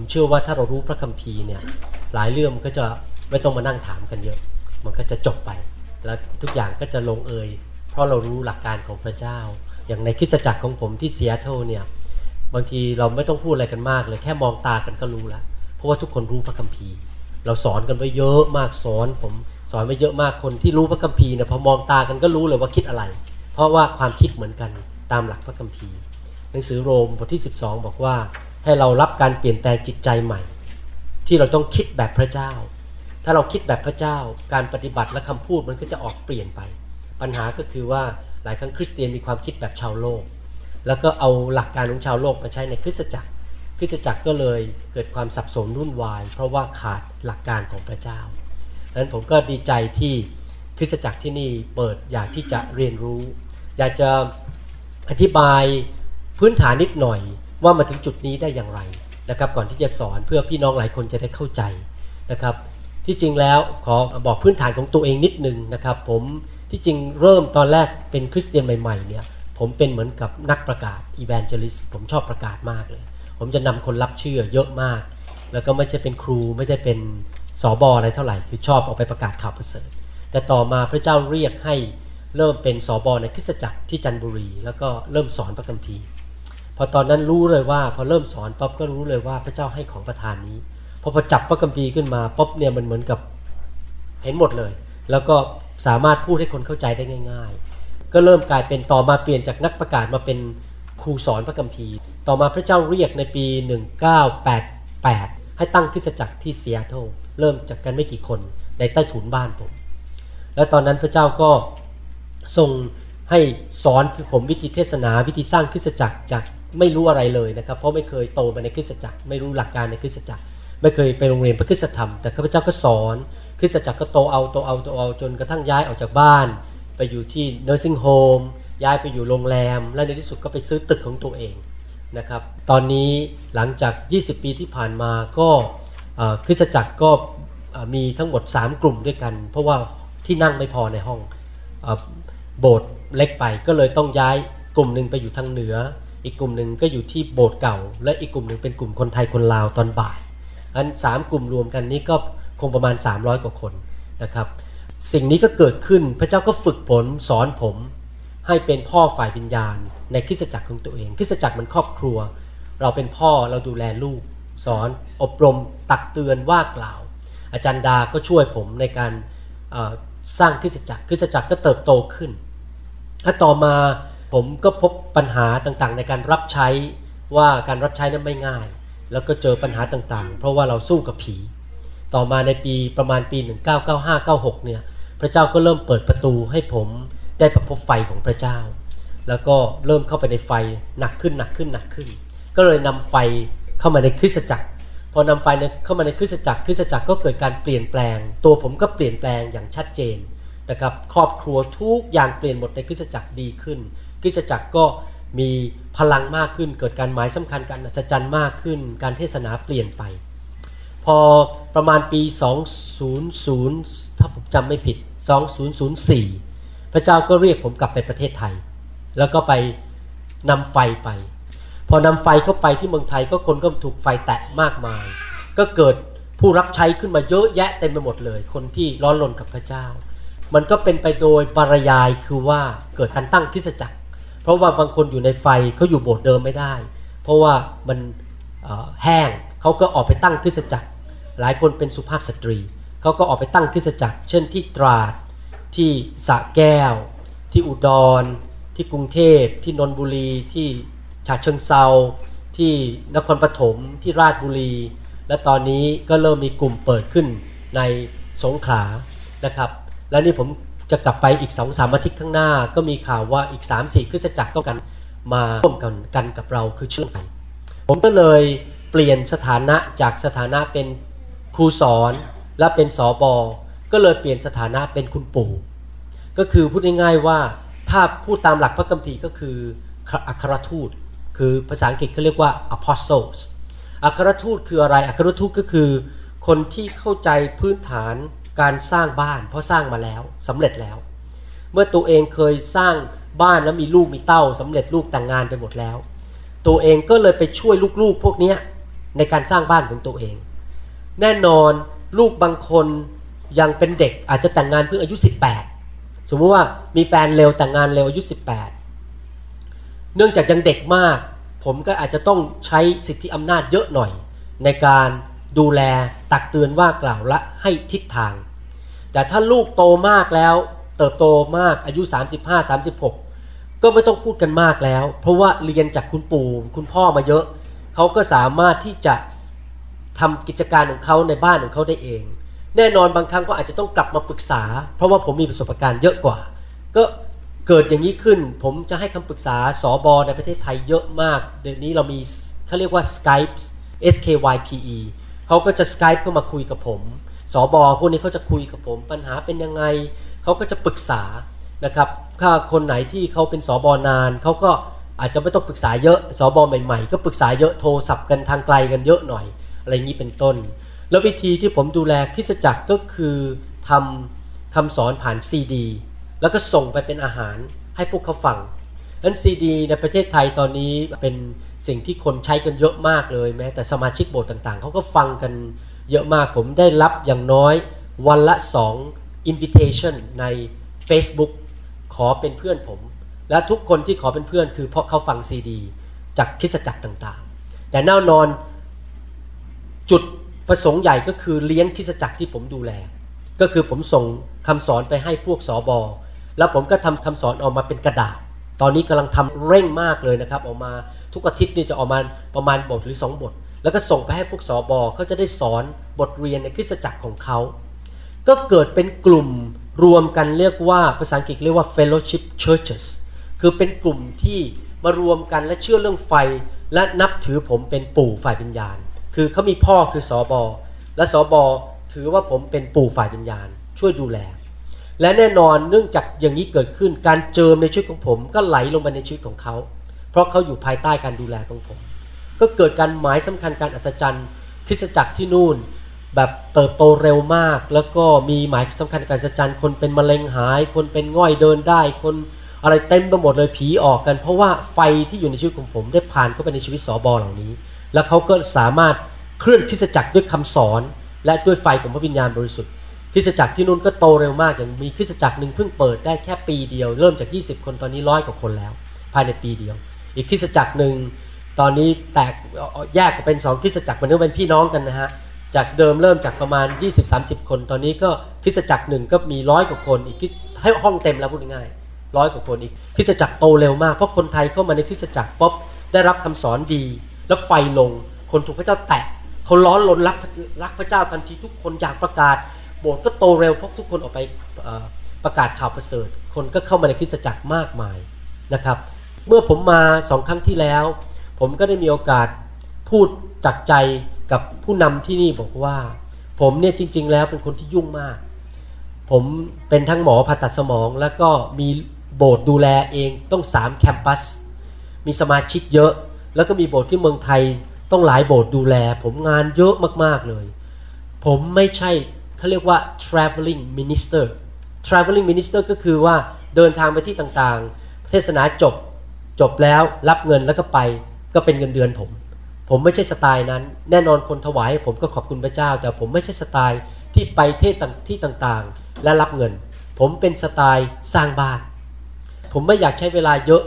ผมเชื่อว่าถ้าเรารู้พระคัมภีร์เนี่ย หลายเรื่องมันก็จะไม่ต้องมานั่งถามกันเยอะ มันก็จะจบไป แล้วทุกอย่างก็จะลงเอย เพราะเรารู้หลักการของพระเจ้า อย่างในคริสตจักรของผมที่เซียโตรเนี่ย บางทีเราไม่ต้องพูดอะไรกันมากเลย แค่มองตากันก็รู้แล้ว เพราะว่าทุกคนรู้พระคัมภีร์ เราสอนกันไว้เยอะมากสอน ผมสอนไว้เยอะมากคนที่รู้พระคัมภีร์เนี่ยพอมองตากันก็รู้เลยว่าคิดอะไร เพราะว่าความคิดเหมือนกันตามหลักพระคัมภีร์ หนังสือโรมบทที่ 12 บอกว่า ให้เรารับการเปลี่ยนแปลงจิตใจใหม่ ที่เราต้องคิดแบบพระเจ้า ถ้าเราคิดแบบพระเจ้า การปฏิบัติและคำพูดมันก็จะออกเปลี่ยนไป ปัญหาก็คือว่าหลายครั้งคริสเตียนมีความคิดแบบชาวโลก แล้วก็เอาหลักการของชาวโลกมาใช้ในคริสตจักรคริสตจักรก็เลยเกิดความสับสนวุ่นวาย เพราะว่าขาดหลักการของพระเจ้าดังนั้นผมก็ดีใจที่คริสตจักรที่นี่เปิดอยากที่จะเรียนรู้ อยากจะอธิบายพื้นฐานนิดหน่อย ว่ามาถึงจุดนี้ได้อย่างไรนะครับก่อนที่จะสอนเพื่อพี่น้องหลายคนจะได้เข้าใจนะครับ ที่จริงแล้วขอบอกพื้นฐานของตัวเองนิดนึงนะครับ ผมที่จริงเริ่มตอนแรกเป็นคริสเตียนใหม่ๆเนี่ยผมเป็นเหมือนกับนักประกาศอีแวนเจลิสผมชอบประกาศมากเลย ผมจะนำคนรับเชื่อเยอะมาก แล้วก็ไม่ใช่เป็นครูไม่ได้เป็นสอบออะไรเท่าไหร่คือชอบออกไปประกาศข่าวประเสริฐแต่ต่อมาพระเจ้าเรียกให้เริ่มเป็นสอบอในคริสตจักรที่จันทบุรี แล้วก็เริ่มสอนพระคัมภีร์ พอตอนนั้นรู้เลยว่า พอเริ่มสอนป๊บก็รู้เลยว่าพระเจ้าให้ของประทานนี้พอพอจับพระคัมภีร์ขึ้นมาป๊บเนี่ยมันเหมือนกับเห็นหมดเลย แล้วก็สามารถพูดให้คนเข้าใจได้ง่าย ๆ ก็เริ่มกลายเป็นต่อมาเปลี่ยนจากนักประกาศมาเป็นครูสอนพระคัมภีร์ ต่อมาพระเจ้าเรียกในปี 1988 ให้ตั้งคริสจักรที่เซียโตเริ่มจากกันไม่กี่คนในใต้ถุนบ้านผม แล้วตอนนั้นพระเจ้าก็ทรงให้สอนผมวิธีเทศนาวิธีสร้างคริสจักรจาก ไม่รู้อะไรเลยนะครับ เพราะไม่เคยโตมาในคริสตจักร ไม่รู้หลักการในคริสตจักร ไม่เคยไปโรงเรียนพระคุณธรรม แต่ข้าพเจ้าก็สอน คริสตจักรก็โตเอาโตเอาโตเอาจนกระทั่งย้ายออกจากบ้าน ไปอยู่ที่ nursing home ย้ายไปอยู่โรงแรม และในที่สุดก็ไปซื้อตึกของตัวเองนะครับ ตอนนี้หลังจาก 20 ปีที่ผ่านมาก็คริสตจักรก็มีทั้งหมด 3 กลุ่มด้วยกัน เพราะว่าที่นั่งไม่พอในห้องโบสถ์เล็กไปก็เลยต้องย้ายกลุ่มหนึ่งไปอยู่ทางเหนือ อีกกลุ่มหนึ่งก็อยู่ที่โบสถ์เก่า และอีกกลุ่มหนึ่งเป็นกลุ่มคนไทยคนลาวตอนบ่ายอันสามกลุ่มรวมกันนี้ก็คงประมาณ 300 กว่าคนนะครับ สิ่งนี้ก็เกิดขึ้นพระเจ้าก็ฝึกฝนสอนผม ให้เป็นพ่อฝ่ายวิญญาณ ในคริสตจักรของตัวเองคริสตจักรมันครอบครัว เราเป็นพ่อเราดูแลลูก สอนอบรมตักเตือนว่ากล่าว อาจารย์ดาก็ช่วยผมในการสร้างคริสตจักรคริสตจักรก็เติบโตขึ้นและต่อมา ผมก็พบปัญหาต่างๆ ในการรับใช้ว่าการรับใช้นั้นไม่ง่าย แล้วก็เจอปัญหาต่างๆ เพราะว่าเราสู้กับผี ต่อมาในปีประมาณปี 1995-96 เนี่ย พระเจ้าก็เริ่มเปิดประตูให้ผมได้ประพบไฟของพระเจ้า แล้วก็เริ่มเข้าไปในไฟหนักขึ้นหนักขึ้นหนักขึ้น ก็เลยนำไฟเข้ามาในคริสตจักร พอนำไฟเข้ามาในคริสตจักร คริสตจักรก็เกิดการเปลี่ยนแปลง ตัวผมก็เปลี่ยนแปลงอย่างชัดเจนนะครับ ครอบครัวทุกอย่างเปลี่ยนหมดในคริสตจักรดีขึ้น คริสตจักรก็มีพลังมากขึ้น เกิดการหมายสำคัญการอัศจรรย์มากขึ้น การเทศนาเปลี่ยนไป พอประมาณปี 200 ถ้าผมจำไม่ผิด 2004 พระเจ้าก็เรียกผมกลับไปประเทศไทย แล้วก็ไปนำไฟไป พอนำไฟเข้าไปที่เมืองไทยก็คนก็ถูกไฟแตะมากมาย ก็เกิดผู้รับใช้ขึ้นมาเยอะแยะเต็มไปหมดเลย คนที่ร้อนรนกับพระเจ้า มันก็เป็นไปโดยปรยายคือว่าเกิดการตั้งคริสจักร ราะว่าบางคนอยู่ในไฟเขาอยู่โบสถ์เดิมไม่ได้ เพราะว่ามันแห้งเขาก็ออกไปตั้งคริสจักร หลายคนเป็นสุภาพสตรีเขาก็ออกไปตั้งคริสจักร เช่นที่ตราดที่สระแก้ว ที่อุดร ที่กรุงเทพที่นนทบุรี ที่ฉะเชิงเซาที่นครปฐมที่ราชบุรี และตอนนี้ก็เริ่มมีกลุ่มเปิดขึ้นในสงขลานะครับ แล้วนี่ผม จะกลับไปอีกสองสามอาทิตย์ข้างหน้า ก็มีข่าวว่าอีกสามสี่คริสตจักรก็กันมาร่วมกันกันกับเราคือเชื่อไฟผมก็เลยเปลี่ยนสถานะจากสถานะเป็นครูสอนและเป็นสอบอก็เลยเปลี่ยนสถานะเป็นคุณปู่ ก็คือพูดง่ายๆว่าถ้าพูดตามหลักพระคัมภีร์ก็คืออัครทูต คือภาษาอังกฤษเขาเรียกว่า apostles อัครทูตคืออะไรอัครทูตก็คือ คนที่เข้าใจพื้นฐาน การสร้างบ้าน เพราะสร้างมาแล้วสำเร็จแล้ว เมื่อตัวเองเคยสร้างบ้านแล้วมีลูกมีเต้าสำเร็จลูกแต่งงานไปหมดแล้ว ตัวเองก็เลยไปช่วยลูกๆ พวกนี้ในการสร้างบ้านของตัวเอง แน่นอนลูกบางคนยังเป็นเด็กอาจจะแต่งงานเพิ่งอายุ 18 สมมติว่ามีแฟนเร็วแต่งงานเร็วอายุ 18 เนื่องจากยังเด็กมาก ผมก็อาจจะต้องใช้สิทธิอำนาจเยอะหน่อย ในการดูแลตักเตือนว่ากล่าวและให้ทิศทาง แต่ถ้าลูกโตมากแล้ว เติบโตมากอายุ 35 36 ก็ไม่ต้องพูดกันมากแล้ว เพราะว่าเรียนจากคุณปู่คุณพ่อมาเยอะ เขาก็สามารถที่จะทำกิจการของเขาในบ้านของเขาได้เอง แน่นอนบางครั้งก็อาจจะต้องกลับมาปรึกษา เพราะว่าผมมีประสบการณ์เยอะกว่า ก็เกิดอย่างนี้ขึ้น ผมจะให้คำปรึกษาสอบอในประเทศไทยเยอะมาก เดี๋ยวนี้เรามีเขาเรียกว่า Skype S K Y P E เขาก็จะ Skype เข้ามาคุยกับผม สอบอพวกนี้เขาจะคุยกับผม ปัญหาเป็นยังไงเขาก็จะปรึกษานะครับถ้าคนไหนที่เขาเป็นสอบอนานเขาก็อาจจะไม่ต้องปรึกษาเยอะสอบอใหม่ๆ ก็ปรึกษาเยอะโทรศัพท์กันทางไกลกันเยอะหน่อย อะไรงนี้เป็นต้น แล้ววิธีที่ผมดูแลคริสจักรก็คือทำคำสอนผ่านซีดีแล้วก็ส่งไปเป็นอาหารให้พวกเขาฟังนั้นซีดีในประเทศไทยตอนนี้เป็นสิ่งที่คนใช้กันเยอะมากเลยแม้แต่สมาชิกโบสถ์ต่างๆเขาก็ฟังกัน เยอะมากผมได้รับอย่างน้อยวันละสอง invitation ใน Facebook ขอเป็นเพื่อนผม และทุกคนที่ขอเป็นเพื่อนคือเพราะเขาฟังซีดี จากคิสจักรต่างๆ แต่แน่นอนจุดประสงค์ใหญ่ก็คือเลี้ยงคิสจักรที่ผมดูแล ก็คือผมส่งคำสอนไปให้พวกสอบอแล้วผมก็ทำคำสอนออกมาเป็นกระดาษ ตอนนี้กำลังทำเร่งมากเลยนะครับ ออกมาทุกอาทิตย์นี่จะออกมาประมาณบทหรือสองบท แล้วก็ส่งไปให้พวกสอบอเขาจะได้สอนบทเรียนในคริสตจักรของเขา ก็เกิดเป็นกลุ่มรวมกันเรียกว่าภาษาอังกฤษเรียกว่า fellowship churches คือเป็นกลุ่มที่มารวมกันและเชื่อเรื่องไฟและนับถือผมเป็นปู่ฝ่ายวิญญาณ คือเขามีพ่อคือสอบอและสอบอถือว่าผมเป็นปู่ฝ่ายวิญญาณ ช่วยดูแล และแน่นอนเนื่องจากอย่างนี้เกิดขึ้นการเจิมในชีวิตของผมก็ไหลลงไปในชีวิตของเขา เพราะเขาอยู่ภายใต้การดูแลของผม ก็เกิดการหมายสำคัญการอัศจรรย์คริสจักรที่นู่น แบบเติบโตเร็วมาก แล้วก็มีหมายสำคัญการอัศจรรย์คนเป็นมะเร็งหาย คนเป็นง่อยเดินได้ คนอะไรเต็มไปหมดเลยผีออกกัน เพราะว่าไฟที่อยู่ในชีวิตของผมได้ผ่านเข้าไปในชีวิตสอบอเหล่านี้ แล้วเขาก็สามารถเคลื่อนคริสจักรด้วยคำสอน และด้วยไฟของพระวิญญาณบริสุทธิ์คริสจักรที่นู่นก็โตเร็วมากอย่างมีคริสจักรหนึ่งเพิ่งเปิดได้แค่ปีเดียว เริ่มจาก 20 คนตอนนี้ร้อยกว่าคนแล้ว ภายในปีเดียว อีกคริสจักรหนึ่ง ตอนนี้แตกแยกเป็นสองคริสจักรมันก็เป็นพี่น้องกันนะฮะจากเดิมเริ่มจากประมาณ 20-30 คน ตอนนี้ก็คริสจักรหนึ่งก็มีร้อยกว่าคนอีกให้ห้องเต็มแล้วพูดง่ายร้อยกว่าคนอีกคริสจักรโตเร็วมากเพราะคนไทยเข้ามาในคริสจักรป๊อบได้รับคำสอนดี แล้วไฟลง คนถูกพระเจ้าแตะเขาร้อนรนรักรักพระเจ้าทันทีทุกคนอยากประกาศ โบสถ์ก็โตเร็วเพราะทุกคนออกไปประกาศข่าวประเสริฐ คนก็เข้ามาในคริสจักรมากมายนะครับ เมื่อผมมาสองครั้งที่แล้ว ผมก็ได้มีโอกาสพูดจักใจกับผู้นำที่นี่บอกว่า ผมเนี่ยจริง ๆ แล้วเป็นคนที่ยุ่งมาก ผมเป็นทั้งหมอผ่าตัดสมอง แล้วก็มีโบสถ์ดูแลเองต้องสามแคมปัส มีสมาชิกเยอะ แล้วก็มีโบสถ์ที่เมืองไทยต้องหลายโบสถ์ดูแล ผมงานเยอะมากๆเลย ผมไม่ใช่เขาเรียกว่า traveling minister traveling minister ก็คือว่าเดินทางไปที่ต่างๆ เทศนาจบจบแล้วรับเงินแล้วก็ไป ก็เป็นเงินเดือนผม ผมไม่ใช่สไตล์นั้น แน่นอนคนถวายผมก็ขอบคุณพระเจ้า แต่ผมไม่ใช่สไตล์ที่ไปเทศที่ต่างๆ และรับเงิน ผมเป็นสไตล์สร้างบ้าน ผมไม่อยากใช้เวลาเยอะ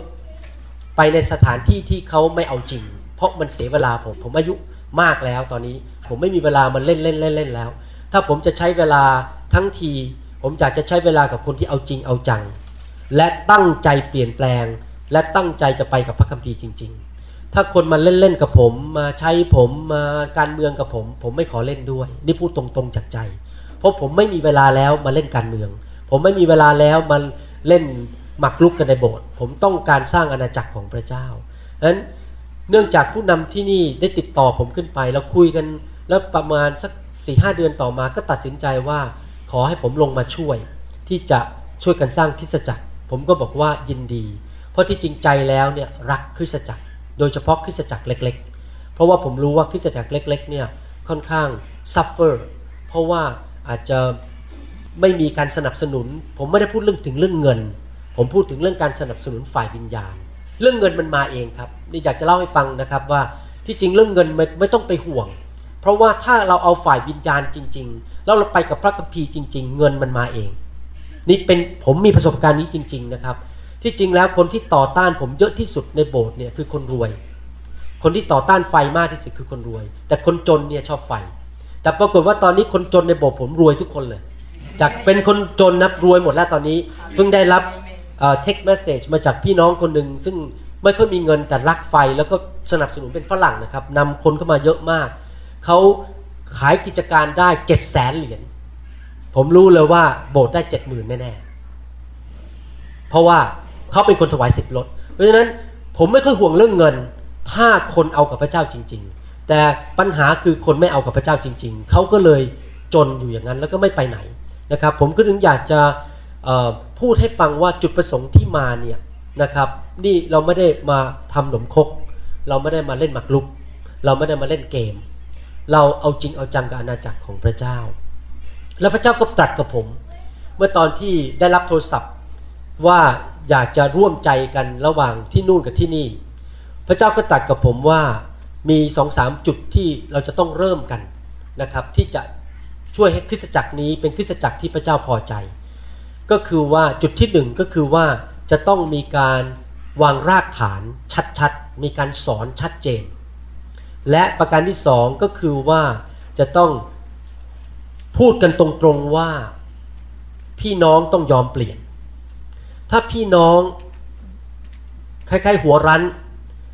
ไปในสถานที่ที่เขาไม่เอาจริง เพราะมันเสียเวลาผมผมอายุมากแล้วตอนนี้ผมไม่มีเวลามันเล่นเล่นเล่นเล่นแล้ว ถ้าผมจะใช้เวลาทั้งที ผมอยากจะใช้เวลากับคนที่เอาจริงเอาจัง และตั้งใจเปลี่ยนแปลง และตั้งใจจะไปกับพระคัมภีร์จริง ๆ ถ้าคนมาเล่นๆกับผม มาใช้ผมมาการเมืองกับผม ผมไม่ขอเล่นด้วย นี่พูดตรงๆจากใจ เพราะผมไม่มีเวลาแล้วมาเล่นการเมือง ผมไม่มีเวลาแล้วมาเล่นหมักลุกกันในโบสถ์ผมต้องการสร้างอาณาจักรของพระเจ้าดังนั้นเนื่องจากผู้นำที่นี่ได้ติดต่อผมขึ้นไป แล้วคุยกันแล้วประมาณสักสี่ห้าเดือนต่อมาก็ตัดสินใจว่าขอให้ผมลงมาช่วย ที่จะช่วยกันสร้างคริสตจักร ผมก็บอกว่ายินดี เพราะที่จริงใจแล้วเนี่ยรักคริสตจักร โดยเฉพาะคริสตจักรเล็ก ๆ เพราะว่าผมรู้ว่าคริสตจักรเล็ก ๆ เนี่ยค่อนข้าง suffer เพราะว่าอาจจะไม่มีการสนับสนุน ผมไม่ได้พูดเรื่องถึงเรื่องเงิน ผมพูดถึงเรื่องการสนับสนุนฝ่ายวิญญาณ เรื่องเงินมันมาเองครับนี่อยากจะเล่าให้ฟังนะครับว่าที่จริงเรื่องเงินไม่ไม่ต้องไปห่วง เพราะว่าถ้าเราเอาฝ่ายวิญญาณจริง ๆ แล้วเราไปกับพระคัมภีร์จริง ๆ เงินมันมาเอง นี่เป็นผมมีประสบการณ์นี้จริง ๆ นะครับ ที่จริงแล้วคนที่ต่อต้านผมเยอะที่สุดในโบสถ์เนี่ยคือคนรวย คนที่ต่อต้านไฟมากที่สุดคือคนรวย แต่คนจนเนี่ยชอบไฟ แต่ปรากฏว่าตอนนี้คนจนในโบสถ์ผมรวยทุกคนเลย จากเป็นคนจนนับรวยหมดแล้วตอนนี้ เพิ่งได้รับ text message มาจากพี่น้องคนหนึ่งซึ่งไม่ค่อยมีเงินแต่รักไฟแล้วก็สนับสนุนเป็นฝรั่งนะครับนำคนเข้ามาเยอะมาก เขาขายกิจการได้เจ็ดแสนเหรียญผมรู้เลยว่าโบสถ์ได้เจ็ดหมื่นแน่ๆเพราะว่า เขาเป็นคนถวายสิบรถเพราะฉะนั้นผมไม่ค่อยห่วงเรื่องเงิน ถ้าคนเอากับพระเจ้าจริง ๆ แต่ปัญหาคือคนไม่เอากับพระเจ้าจริง ๆ เขาก็เลยจนอยู่อย่างนั้นแล้วก็ไม่ไปไหนนะครับ ผมก็ถึงอยากจะพูดให้ฟังว่าจุดประสงค์ที่มาเนี่ยนะครับ นี่เราไม่ได้มาทำหนมคก เราไม่ได้มาเล่นหมากรุก เราไม่ได้มาเล่นเกม เราเอาจริงเอาจังกับอาณาจักรของพระเจ้า แล้วพระเจ้าก็ตรัสกับผม เมื่อตอนที่ได้รับโทรศัพท์ว่า อยากจะร่วมใจกันระหว่างที่นู่นกับที่นี่ พระเจ้าก็ตรัสกับผมว่ามีสองสามจุดที่เราจะต้องเริ่มกันนะครับ ที่จะช่วยให้คริสตจักรนี้เป็นคริสตจักรที่พระเจ้าพอใจ ก็คือว่าจุดที่หนึ่งก็คือว่าจะต้องมีการวางรากฐานชัดๆ มีการสอนชัดเจน และประการที่สองก็คือว่าจะต้องพูดกันตรงๆว่าพี่น้องต้องยอมเปลี่ยน ถ้าพี่น้องคล้ายๆหัวรั้น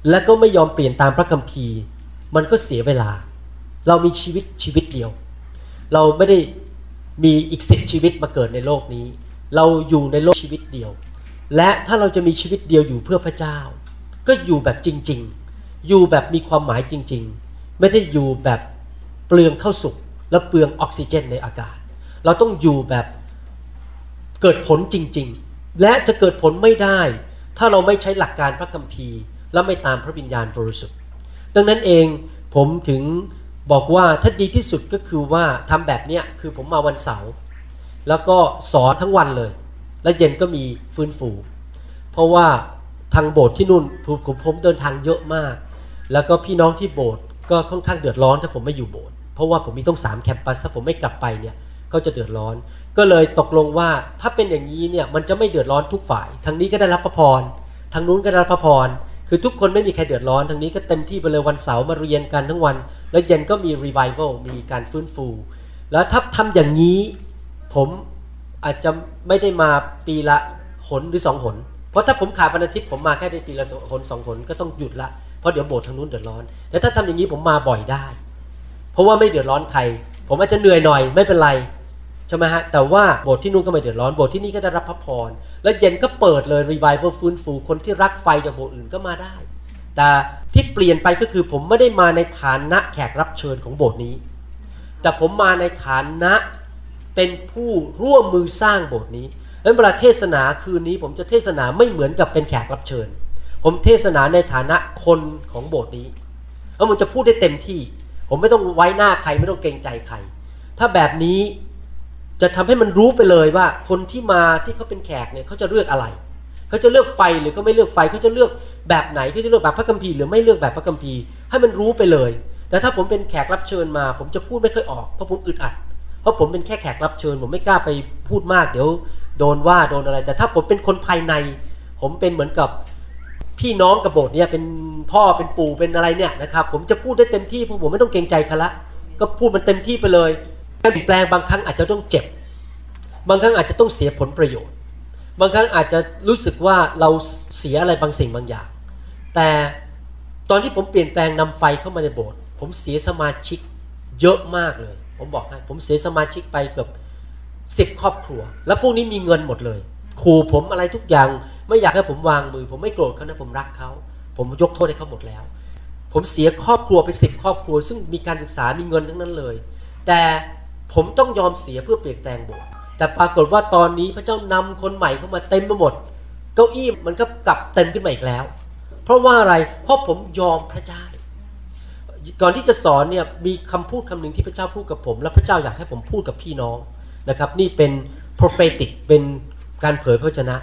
และก็ไม่ยอมเปลี่ยนตามพระคัมภีร์ มันก็เสียเวลา เรามีชีวิตชีวิตเดียว เราไม่ได้มีอีกสิบชีวิตมาเกิดในโลกนี้ เราอยู่ในโลกชีวิตเดียว และถ้าเราจะมีชีวิตเดียวอยู่เพื่อพระเจ้า ก็อยู่แบบจริง ๆ อยู่แบบมีความหมายจริง ๆ ไม่ได้อยู่แบบเปลืองเข้าสุกและเปลืองออกซิเจนในอากาศ เราต้องอยู่แบบเกิดผลจริง ๆ และจะเกิดผลไม่ได้ ถ้าเราไม่ใช้หลักการพระคัมภีร์ และไม่ตามพระวิญญาณบริสุทธิ์ดังนั้นเองผมถึงบอกว่าถ้าดีที่สุดก็คือว่าทำแบบเนี้ยคือผมมาวันเสาร์แล้วก็สอนทั้งวันเลย และเย็นก็มีฟื้นฟู เพราะว่าทางโบสถ์ที่นู่นผมผมเดินทางเยอะมาก แล้วก็พี่น้องที่โบสถ์ก็ค่อนข้างเดือดร้อนถ้าผมไม่อยู่โบสถ์เพราะว่าผมมีต้องสามแคมปัสถ้าผมไม่กลับไปเนี่ยก็จะเดือดร้อน ก็เลยตกลงว่าถ้าเป็นอย่างนี้เนี่ยมันจะไม่เดือดร้อนทุกฝ่ายทางนี้ก็ได้รับพระพรทางนู้นก็ได้รับพระพรคือทุกคนไม่มีใครเดือดร้อนทางนี้ก็เต็มที่ไปเลยวันเสาร์มาเรียนกันทั้งวัน แล้วเย็นก็มีรีไวเวลมีการฟื้นฟู แล้วถ้าทำอย่างนี้ผมอาจจะไม่ได้มาปีละหนหรือสองหน เพราะถ้าผมขาดวันอาทิตย์ผมมาแค่ได้ปีละหนสองหนก็ต้องหยุดละเพราะเดี๋ยวโบสถ์ทางนู้นเดือดร้อนแต่ถ้าทำอย่างนี้ผมมาบ่อยได้ เพราะว่าไม่เดือดร้อนใคร ผมอาจจะเหนื่อยหน่อยไม่เป็นไร ใช่ไหมฮะ แต่ว่าโบสถ์ที่นู่นก็ไม่เดือดร้อนโบสถ์ที่นี่ก็ได้รับพระพร แล้วเย็นก็เปิดเลยรีไวเพื่อฟื้นฟูคนที่รักไฟจากโบสถ์อื่นก็มาได้ แต่ที่เปลี่ยนไปก็คือผมไม่ได้มาในฐานะแขกรับเชิญของโบสถ์นี้ แต่ผมมาในฐานะเป็นผู้ร่วมมือสร้างโบสถ์นี้ดังนั้นเวลาเทศนาคืนนี้ ผมจะเทศนาไม่เหมือนกับเป็นแขกรับเชิญ ผมเทศนาในฐานะคนของโบสถ์นี้แล้วมันจะพูดได้เต็มที่ ผมไม่ต้องไว้หน้าใครไม่ต้องเกรงใจใคร ถ้าแบบนี้ จะทำให้มันรู้ไปเลยว่า คนที่มาที่เขาเป็นแขกเนี่ยเขาจะเลือกอะไร เขาจะเลือกไฟหรือก็ไม่เลือกไฟเขาจะเลือกแบบไหนเขาจะเลือกแบบพระคัมภีร์หรือไม่เลือกแบบพระคัมภีร์ให้มันรู้ไปเลย แต่ถ้าผมเป็นแขกรับเชิญมา ผมจะพูดไม่ค่อยออกเพราะผมอึดอัด เพราะผมเป็นแค่แขกรับเชิญ ผมไม่กล้าไปพูดมากเดี๋ยว โดนว่าโดนอะไร แต่ถ้าผมเป็นคนภายใน ผมเป็นเหมือนกับพี่น้องกับโบสถ์เนี่ยเป็นพ่อเป็นปู่เป็นอะไรเนี่ยนะครับผมจะพูดได้เต็มที่เพราะผมไม่ต้องเกรงใจใครละก็พูดมันเต็มที่ไปเลย การเปลี่ยนแปลงบางครั้งอาจจะต้องเจ็บ บางครั้งอาจจะต้องเสียผลประโยชน์ บางครั้งอาจจะรู้สึกว่าเราเสียอะไรบางสิ่งบางอย่าง แต่ตอนที่ผมเปลี่ยนแปลงนำไฟเข้ามาในโบสถ์ผมเสียสมาชิกเยอะมากเลย ผมบอกให้ผมเสียสมาชิกไปเกือบสิบครอบครัว แล้วพวกนี้มีเงินหมดเลยขู่ผมอะไรทุกอย่างไม่อยากให้ผมวางมือ ผมไม่โกรธเขานะผมรักเขาผมยกโทษให้เขาหมดแล้ว ผมเสียครอบครัวไปสิบครอบครัว ซึ่งมีการศึกษามีเงินทั้งนั้นเลย แต่ ผมต้องยอมเสียเพื่อเปลี่ยนแปลงโบสถ์แต่ปรากฏว่าตอนนี้พระเจ้านำคนใหม่เข้ามาเต็มไปหมด เก้าอี้มันก็กลับเต็มขึ้นมาอีกแล้ว เพราะว่าอะไร เพราะผมยอมพระเจ้า ก่อนที่จะสอนเนี่ยมีคำพูดคำหนึ่งที่พระเจ้าพูดกับผม และพระเจ้าอยากให้ผมพูดกับพี่น้องนะครับ นี่เป็น prophetic เป็นการเผยพระชนะ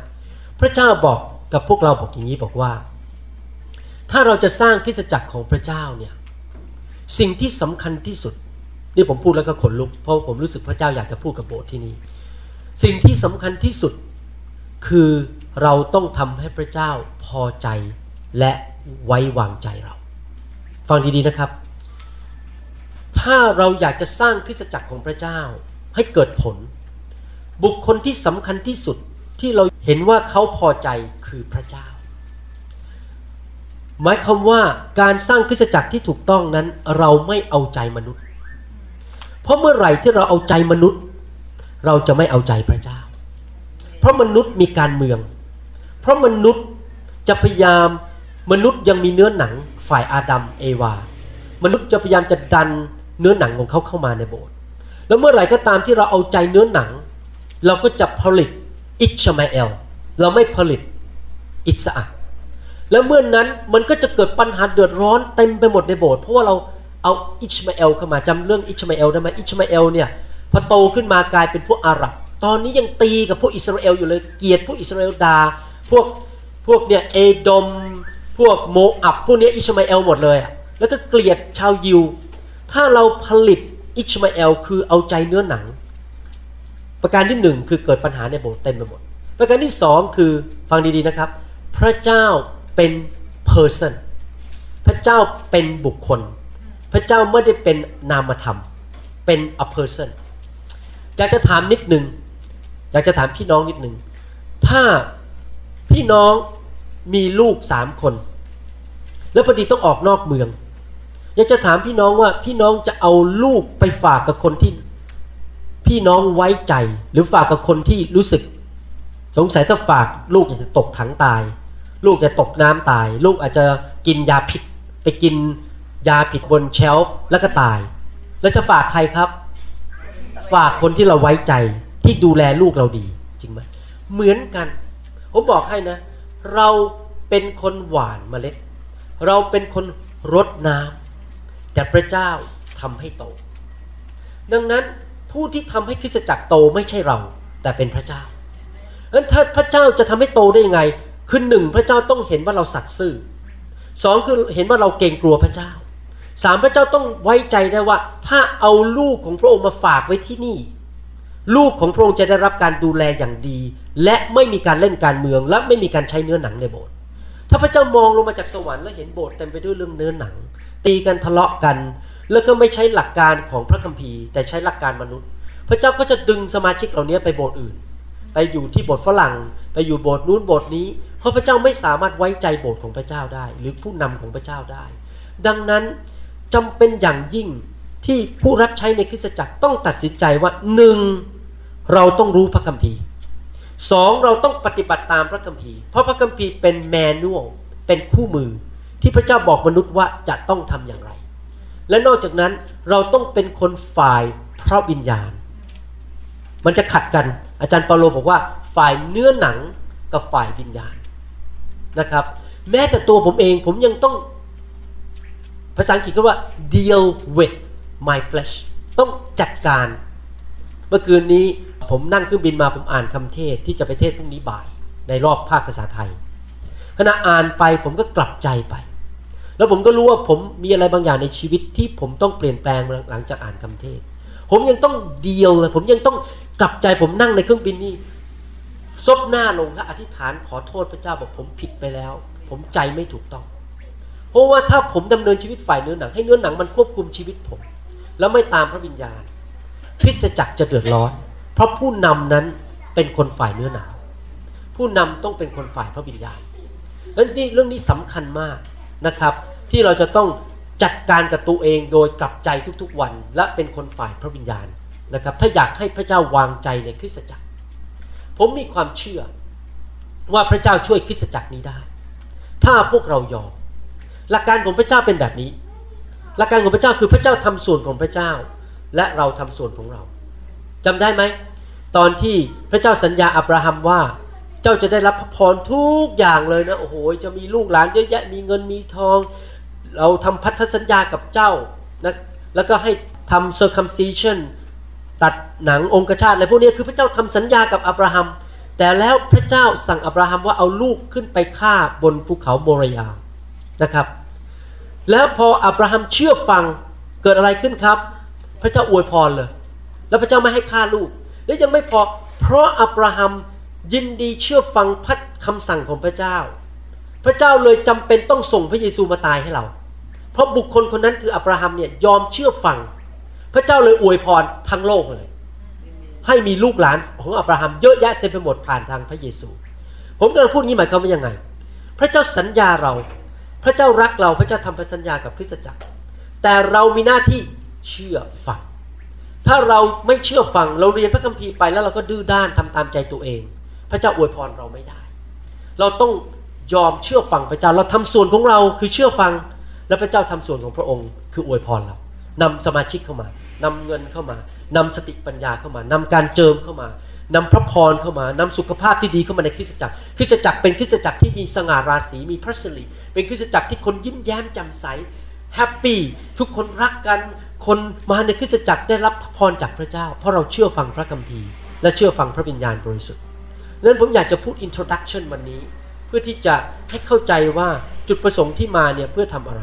พระเจ้าบอกกับพวกเราบอกอย่างนี้บอกว่า ถ้าเราจะสร้างคริสตจักรของพระเจ้าเนี่ยสิ่งที่สำคัญที่สุด นี่ผมพูดแล้วก็ขนลุก เพราะผมรู้สึกพระเจ้าอยากจะพูดกับโบสถ์ที่นี่สิ่งที่สำคัญที่สุดคือเราต้องทำให้พระเจ้าพอใจและไว้วางใจเรา ฟังดีๆนะครับ ถ้าเราอยากจะสร้างคริสตจักรของพระเจ้าให้เกิดผล บุคคลที่สำคัญที่สุดที่เราเห็นว่าเขาพอใจคือพระเจ้า หมายความว่าการสร้างคริสตจักรที่ถูกต้องนั้นเราไม่เอาใจมนุษย์ เพราะเมื่อไหร่ที่เราเอาใจมนุษย์ เราจะไม่เอาใจพระเจ้า เพราะมนุษย์มีการเมือง เพราะมนุษย์จะพยายามมนุษย์ยังมีเนื้อหนังฝ่ายอาดัมเอวา มนุษย์จะพยายามจะดันเนื้อหนังของเขาเข้ามาในโบสถ์แล้วเมื่อไหร่ก็ตามที่เราเอาใจเนื้อหนัง เราก็จะผลิตอิชมาเอลเราไม่ผลิตอิสระแล้วเมื่อนนั้นมันก็จะเกิดปัญหาเดือดร้อนเต็มไปหมดในโบสถ์เพราะว่าเรา เอาอิชมาเอลเข้ามาจำเรื่องอิชมาเอลได้ไหมอิชมาเอลเนี่ยพอโตขึ้นมากลายเป็นพวกอาหรับ ตอนนี้ยังตีกับพวกอิสราเอลอยู่เลยเกลียดพวกอิสราเอลดาพวกพวกเนี่ยเอดม พวกโมอับพวกนี้อิชมาเอลหมดเลยแล้วก็เกลียดชาวยิว ถ้าเราผลิตอิชมาเอลคือเอาใจเนื้อหนัง ประการที่หนึ่งคือเกิดปัญหาในโบสถ์เต็มไปหมด ประการที่สองคือฟังดีๆนะครับ พระเจ้าเป็น person พระเจ้าเป็นบุคคล พระเจ้าไม่ได้เป็นนามธรรม เป็น a person อยากจะถามนิดหนึ่งอยากจะถามพี่น้องนิดหนึ่งถ้าพี่น้องมีลูกสามคน แล้วพอดีต้องออกนอกเมือง อยากจะถามพี่น้องว่าพี่น้องจะเอาลูกไปฝากกับคนที่ พี่น้องไว้ใจ หรือฝากกับคนที่รู้สึก สงสัยถ้าฝากลูกจะตกถังตาย ลูกจะตกน้ำตาย ลูกอาจจะกินยาผิดไปกิน ยาผิดบนเชลฟ์แล้วก็ตาย แล้วจะฝากใครครับ ฝากคนที่เราไว้ใจที่ดูแลลูกเราดี จริงไหมเหมือนกันผมบอกให้นะ เราเป็นคนหวานเมล็ด เราเป็นคนรดน้ำแต่พระเจ้าทำให้โต ดังนั้นผู้ที่ทำให้คริสตจักรโตไม่ใช่เรา แต่เป็นพระเจ้าดังนั้นถ้าพระเจ้าจะทำให้โตได้ยังไงคือหนึ่งพระเจ้าต้องเห็นว่าเราสัตย์ซื่อสองคือเห็นว่าเราเกรงกลัวพระเจ้า สามพระเจ้าต้องไว้ใจได้ว่า ถ้าเอาลูกของพระองค์มาฝากไว้ที่นี่ ลูกของพระองค์จะได้รับการดูแลอย่างดี และไม่มีการเล่นการเมือง และไม่มีการใช้เนื้อหนังในโบสถ์ถ้าพระเจ้ามองลงมาจากสวรรค์แล้วเห็นโบสถ์เต็มไปด้วยเรื่องเนื้อหนัง ตีกันทะเลาะกัน แล้วก็ไม่ใช้หลักการของพระคัมภีร์ แต่ใช้หลักการมนุษย์ พระเจ้าก็จะดึงสมาชิกเหล่านี้ไปโบสถ์อื่น ไปอยู่ที่โบสถ์ฝรั่ง ไปอยู่โบสถ์นู้นโบสถ์นี้ เพราะพระเจ้าไม่สามารถไว้ใจโบสถ์ของพระเจ้าได้ หรือผู้นำของพระเจ้าได้ ดังนั้น จำเป็นอย่างยิ่งที่ผู้รับใช้ในคริสตจักรต้องตัดสินใจว่าหนึ่งเราต้องรู้พระคัมภีร์สองเราต้องปฏิบัติตามพระคัมภีร์ เพราะพระคัมภีร์เป็นแมนนวลเป็นคู่มือที่พระเจ้าบอกมนุษย์ว่าจะต้องทำอย่างไร และนอกจากนั้นเราต้องเป็นคนฝ่ายพระวิญญาณ มันจะขัดกัน อาจารย์เปาโลบอกว่าฝ่ายเนื้อหนังกับฝ่ายวิญญาณนะครับ แม้แต่ตัวผมเองผมยังต้อง ภาษาอังกฤษก็ว่า deal with my flesh ต้องจัดการ เมื่อคืนนี้ผมนั่งเครื่องบินมาผมอ่านคำเทศที่จะไปเทศพรุ่งนี้บ่าย ในรอบภาคภาษาไทย ขณะอ่านไปผมก็กลับใจไป แล้วผมก็รู้ว่าผมมีอะไรบางอย่างในชีวิตที่ผมต้องเปลี่ยนแปลงหลังจากอ่านคำเทศ ผมยังต้องเดียวเลยผมยังต้องกลับใจผมนั่งในเครื่องบินนี่ซบหน้าลงและอธิษฐานขอโทษพระเจ้าบอกผมผิดไปแล้ว ผมใจไม่ถูกต้อง เพราะว่าถ้าผมดำเนินชีวิตฝ่ายเนื้อหนัง ให้เนื้อหนังมันควบคุมชีวิตผม แล้วไม่ตามพระวิญญาณคริสตจักรจะเดือดร้อน เพราะผู้นำนั้นเป็นคนฝ่ายเนื้อหนัง ผู้นำต้องเป็นคนฝ่ายพระวิญญาณและนี่เรื่องนี้สำคัญมากนะครับ ที่เราจะต้องจัดการกับตัวเองโดยกลับใจทุกๆวัน และเป็นคนฝ่ายพระวิญญาณนะครับ ถ้าอยากให้พระเจ้าวางใจในคริสตจักร ผมมีความเชื่อว่าพระเจ้าช่วยคริสตจักรนี้ได้ ถ้าพวกเรายอม หลักการของพระเจ้าเป็นแบบนี้ หลักการของพระเจ้าคือพระเจ้าทำส่วนของพระเจ้า และเราทำส่วนของเราจำได้ไหมตอนที่พระเจ้าสัญญาอับราฮัมว่า เจ้าจะได้รับพรทุกอย่างเลยนะโอ้โหจะมีลูกหลานเยอะแยะมีเงินมีทอง เราทำพันธสัญญากับเจ้านะแล้วก็ให้ทำ circumcision ตัดหนังองคชาตอะไรพวกนี้คือพระเจ้าทำสัญญากับอับราฮัมแต่แล้วพระเจ้าสั่งอับราฮัมว่าเอาลูกขึ้นไปฆ่าบนภูเขาโมรยา นะครับ แล้วพออับราฮัมเชื่อฟังเกิดอะไรขึ้นครับ พระเจ้าอวยพรเลย แล้วพระเจ้าไม่ให้ฆ่าลูก และยังไม่พอเพราะอับราฮัมยินดีเชื่อฟังพัดคำสั่งของพระเจ้า พระเจ้าเลยจำเป็นต้องส่งพระเยซูมาตายให้เรา เพราะบุคคลคนนั้นคืออับราฮัมเนี่ยยอมเชื่อฟัง พระเจ้าเลยอวยพรทั้งโลกเลย ให้มีลูกหลานของอับราฮัมเยอะแยะเต็มไปหมดผ่านทางพระเยซู ผมกำลังพูดงี้หมายความว่ายังไง พระเจ้าสัญญาเรา พระเจ้ารักเราพระเจ้าทำพันสัญญากับคริสตจักร แต่เรามีหน้าที่เชื่อฟัง ถ้าเราไม่เชื่อฟังเราเรียนพระคัมภีร์ไปแล้วเราก็ดื้อด้านทำตามใจตัวเอง พระเจ้าอวยพรเราไม่ได้ เราต้องยอมเชื่อฟังพระเจ้าเราทำส่วนของเราคือเชื่อฟัง และพระเจ้าทำส่วนของพระองค์ คืออวยพรเรานำสมาชิกเข้ามานำเงินเข้ามานำสติปัญญาเข้ามานำการเจิมเข้ามา นำพระพรเข้ามานำสุขภาพที่ดีเข้ามาในคริสตจักร คริสตจักรเป็นคริสตจักรที่มีสง่าราศีมีพระสิริเป็นคริสตจักรที่คนยิ้มแย้มแจ่มใสแฮปปี้ทุกคนรักกันคนมาในคริสตจักรได้รับพรจากพระเจ้า เพราะเราเชื่อฟังพระคัมภีร์ และเชื่อฟังพระวิญญาณบริสุทธิ์นั้นผมอยากจะพูด introduction วันนี้ เพื่อที่จะให้เข้าใจว่าจุดประสงค์ที่มาเนี่ยเพื่อทำอะไร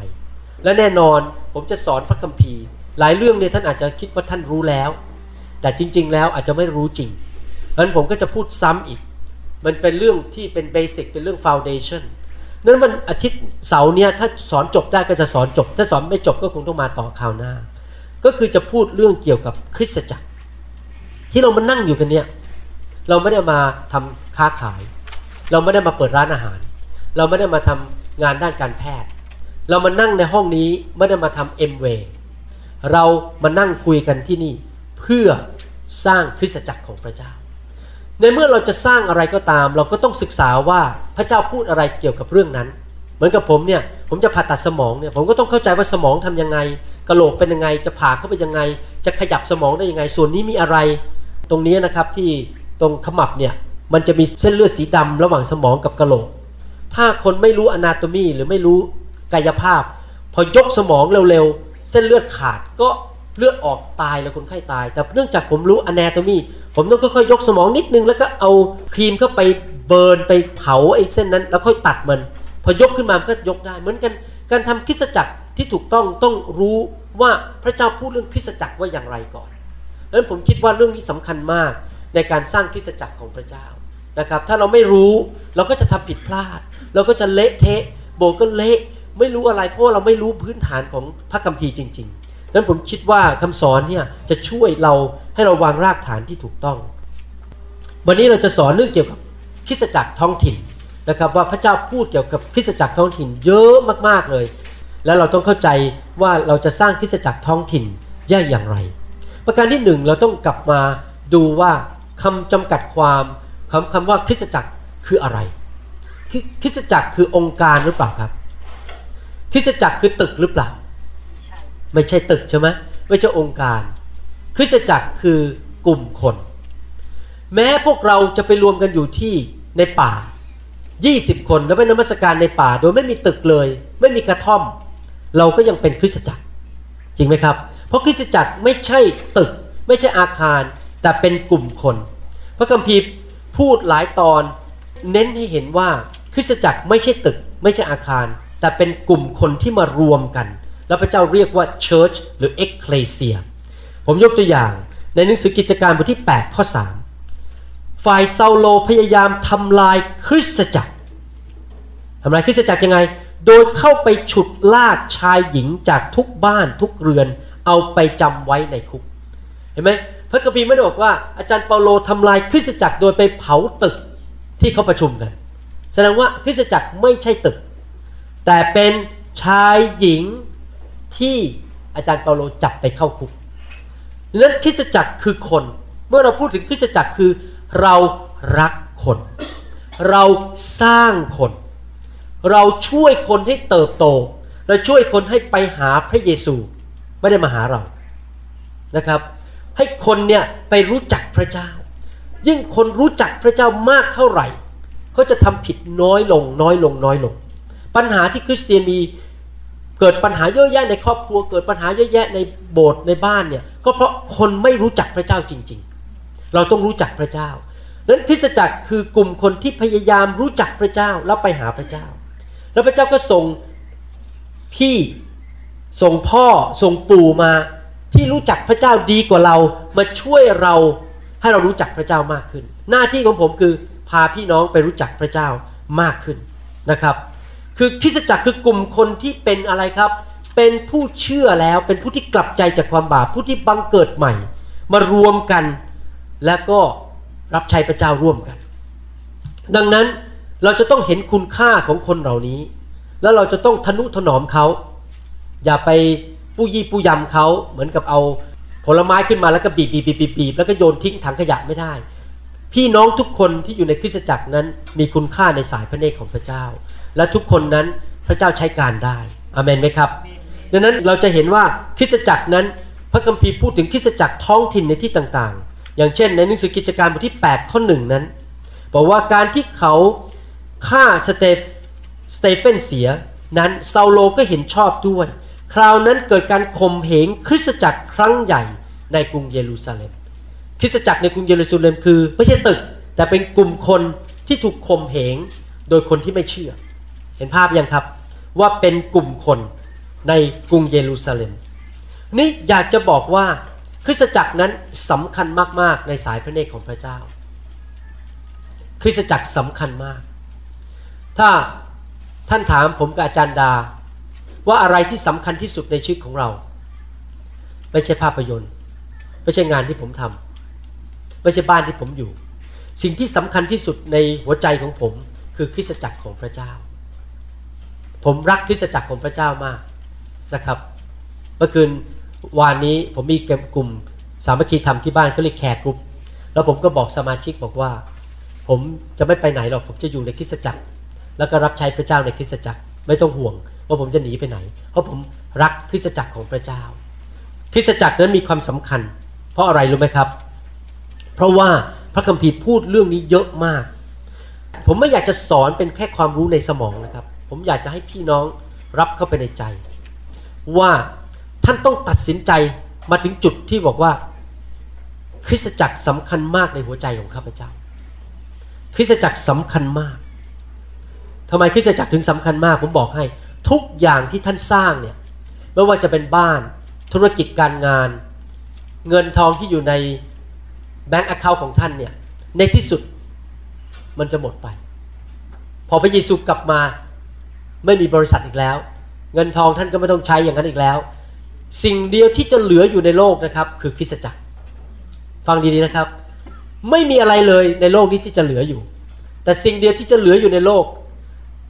และแน่นอนผมจะสอนพระคัมภีร์ หลายเรื่องเนี่ยท่านอาจจะคิดว่าท่านรู้แล้ว แต่จริง ๆ แล้วอาจจะไม่รู้จริง นั้นผมก็จะพูดซ้ำอีก มันเป็นเรื่องที่เป็น basic เป็นเรื่อง foundation นั้นวันอาทิตย์เสาร์เนี่ยถ้าสอนจบได้ก็จะสอนจบ ถ้าสอนไม่จบก็คงต้องมาต่อคราวหน้า ก็คือจะพูดเรื่องเกี่ยวกับคริสตจักร ที่เรามานั่งอยู่กันเนี่ย เราไม่ได้มาทำค้าขาย เราไม่ได้มาเปิดร้านอาหาร เราไม่ได้มาทำงานด้านการแพทย์ เรามานั่งในห้องนี้ไม่ได้มาทำเอ็มเวเรามานั่งคุยกันที่นี่เพื่อสร้างคริสตจักรของพระเจ้า ในเมื่อเราจะสร้างอะไรก็ตาม เราก็ต้องศึกษาว่าพระเจ้าพูดอะไรเกี่ยวกับเรื่องนั้น เหมือนกับผมเนี่ยผมจะผ่าตัดสมองเนี่ยผมก็ต้องเข้าใจว่าสมองทํำยังไงกระโหลกเป็นยังไงจะผ่าเข้าไปยังไง จะขยับสมองได้ยังไง ส่วนนี้มีอะไร ตรงนี้นะครับที่ตรงขมับเนี่ยมันจะมีเส้นเลือดสีดำระหว่างสมองกับกระโหลก ถ้าคนไม่รู้อนาโตมีหรือไม่รู้กายภาพ พอยกสมองเร็วๆ เส้นเลือดขาดก็เลือดออกตายแล้วคนไข้ตาย แต่เนื่องจากผมรู้อนาโตมี ผมต้องค่อยๆยกสมองนิดนึงแล้วก็เอาครีมเข้าไปเบิร์นไปเผาไอ้เส้นนั้น แล้วค่อยตัดมัน พอยกขึ้นมาก็ยกได้ เหมือนกันการทำคริสจักรที่ถูกต้องต้องรู้ว่าพระเจ้าพูดเรื่องคริสจักรว่าอย่างไรก่อนดังนั้นผมคิดว่าเรื่องนี้สำคัญมากในการสร้างคริสจักรของพระเจ้านะครับ ถ้าเราไม่รู้เราก็จะทำผิดพลาด เราก็จะเละเทะโบก็เละไม่รู้อะไรเพราะเราไม่รู้พื้นฐานของพระคัมภีร์จริง ๆ นั้นผมคิดว่าคำสอนเนี่ยจะช่วยเราให้เราวางรากฐานที่ถูกต้อง วันนี้เราจะสอนเรื่องเกี่ยวกับคริสจักรท้องถิ่นนะครับ ว่าพระเจ้าพูดเกี่ยวกับคริสจักรท้องถิ่นเยอะมากๆเลย แล้วเราต้องเข้าใจว่าเราจะสร้างคริสจักรท้องถิ่นแย่อย่างไร ประการที่หนึ่งเราต้องกลับมาดูว่าคำจำกัดความคำคำว่าคริสจักรคืออะไรคริสจักรคือองค์การหรือเปล่าครับคริสจักรคือตึกหรือเปล่า ไม่ใช่ตึกใช่ไหมไม่ใช่องค์การ คริสตจักรคือกลุ่มคน แม้พวกเราจะไปรวมกันอยู่ที่ในป่า 20 คนแล้วไปนมัสการในป่า โดยไม่มีตึกเลย ไม่มีกระท่อม เราก็ยังเป็นคริสตจักร จริงไหมครับ เพราะคริสตจักรไม่ใช่ตึก ไม่ใช่อาคาร แต่เป็นกลุ่มคน พระคัมภีร์พูดหลายตอน เน้นให้เห็นว่าคริสตจักรไม่ใช่ตึก ไม่ใช่อาคาร แต่เป็นกลุ่มคนที่มารวมกัน แล้วพระเจ้าเรียกว่า church หรือ ecclesia ผมยกตัวอย่างในหนังสือกิจการบทที่ 8 ข้อ 3 ฝ่ายเซาโลพยายามทำลายคริสตจักรทำลายคริสตจักรยังไง โดยเข้าไปฉุดลากชายหญิงจากทุกบ้านทุกเรือนเอาไปจำไว้ในคุก เห็นไหมพระคัมภีร์ไม่ได้บอกว่าอาจารย์เปาโลทำลายคริสตจักรโดยไปเผาตึกที่เขาประชุมกัน แสดงว่าคริสตจักรไม่ใช่ตึก แต่เป็นชายหญิง ที่อาจารย์เปาโลจับไปเข้าคุกนั้นคริสตจักรคือคน เมื่อเราพูดถึงคริสตจักรคือ เรารักคน เราสร้างคน เราช่วยคนให้เติบโต เราช่วยคนให้ไปหาพระเยซูไม่ได้มาหาเรานะครับ ให้คนเนี่ยไปรู้จักพระเจ้า ยิ่งคนรู้จักพระเจ้ามากเท่าไหร่เขาจะทำผิดน้อยลงน้อยลงน้อยลง ปัญหาที่คริสเตียนมี เกิดปัญหาเยอะแยะในครอบครัว เกิดปัญหาเยอะแยะในโบสถ์ในบ้านเนี่ยก็เพราะคนไม่รู้จักพระเจ้าจริง ๆ เราต้องรู้จักพระเจ้าดังนั้นคริสจักรคือกลุ่มคนที่พยายามรู้จักพระเจ้าแล้วไปหาพระเจ้า แล้วพระเจ้าก็ส่งพี่ส่งพ่อส่งปู่มาที่รู้จักพระเจ้าดีกว่าเรามาช่วยเราให้เรารู้จักพระเจ้ามากขึ้น หน้าที่ของผมคือพาพี่น้องไปรู้จักพระเจ้ามากขึ้นนะครับ คือคริสตจักรคือกลุ่มคนที่เป็นอะไรครับ เป็นผู้เชื่อแล้วเป็นผู้ที่กลับใจจากความบาปผู้ที่บังเกิดใหม่ มารวมกันแล้วก็รับใช้พระเจ้าร่วมกัน ดังนั้นเราจะต้องเห็นคุณค่าของคนเหล่านี้ แล้วเราจะต้องทนุถนอมเขา อย่าไปปู้ยี่ปู้ยำเขาเหมือนกับเอาผลไม้ขึ้นมาแล้วก็บีบบีบบีบบีบแล้วก็โยนทิ้งถังขยะไม่ได้ พี่น้องทุกคนที่อยู่ในคริสตจักรนั้นมีคุณค่าในสายพระเนตรของพระเจ้า และทุกคนนั้นพระเจ้าใช้การได้อเมนไหมครับ ดังนั้นเราจะเห็นว่าคริสตจักรนั้น พระคัมภีร์พูดถึงคริสตจักรท้องถิ่นในที่ต่างๆ อย่างเช่น ในหนังสือกิจการบทที่ 8 ข้อหนึ่งนั้น บอกว่าการที่เขาฆ่าสเตฟสเตเฟนเสียนั้นเซาโลก็เห็นชอบด้วย คราวนั้นเกิดการข่มเหงคริสตจักรครั้งใหญ่ในกรุงเยรูซาเล็ม คริสตจักรในกรุงเยรูซาเล็มคือ ไม่ใช่ตึก แต่เป็นกลุ่มคนที่ถูกข่มเหงโดยคนที่ไม่เชื่อเห็นภาพยังครับว่าเป็นกลุ่มคนในกรุงเยรูซาเล็ม นี่อยากจะบอกว่าคริสตจักรนั้นสำคัญมาก ๆ ในสายพระเนตรของพระเจ้า คริสตจักรสำคัญมาก ถ้าท่านถามผมกับอาจารย์ดา ว่าอะไรที่สำคัญที่สุดในชีวิตของเรา ไม่ใช่ภาพยนตร์ ไม่ใช่งานที่ผมทำไม่ใช่บ้านที่ผมอยู่ สิ่งที่สำคัญที่สุดในหัวใจของผม คือคริสตจักรของพระเจ้า ผมรักคริสตจักรของพระเจ้ามากนะครับ เมื่อคืนวานนี้ผมมีกลุ่มสามัคคีธรรมที่บ้านก็เรียกแขกกลุ่มแล้วผมก็บอกสมาชิกบอกว่า ผมจะไม่ไปไหนหรอกผมจะอยู่ในคริสตจักร แล้วก็รับใช้พระเจ้าในคริสตจักร ไม่ต้องห่วงว่าผมจะหนีไปไหน เพราะผมรักคริสตจักรของพระเจ้า คริสตจักรนั้นมีความสำคัญ เพราะอะไรรู้ไหมครับ เพราะว่าพระคัมภีร์พูดเรื่องนี้เยอะมาก ผมไม่อยากจะสอนเป็นแค่ความรู้ในสมองนะครับ ผมอยากจะให้พี่น้องรับเข้าไปในใจ ว่าท่านต้องตัดสินใจมาถึงจุดที่บอกว่า คริสตจักรสำคัญมากในหัวใจของข้าพเจ้า คริสตจักรสำคัญมากทำไมคริสตจักรถึงสำคัญมาก ผมบอกให้ทุกอย่างที่ท่านสร้างเนี่ยไม่ว่าจะเป็นบ้านธุรกิจการงาน เงินทองที่อยู่ใน bank account ของท่านเนี่ยในที่สุดมันจะหมดไป พอพระเยซูกลับมา ไม่มีบริษัทอีกแล้ว เงินทองท่านก็ไม่ต้องใช้อย่างนั้นอีกแล้ว สิ่งเดียวที่จะเหลืออยู่ในโลกนะครับ คือคริสตจักร ฟังดีๆนะครับ ไม่มีอะไรเลยในโลกนี้ที่จะเหลืออยู่ แต่สิ่งเดียวที่จะเหลืออยู่ในโลก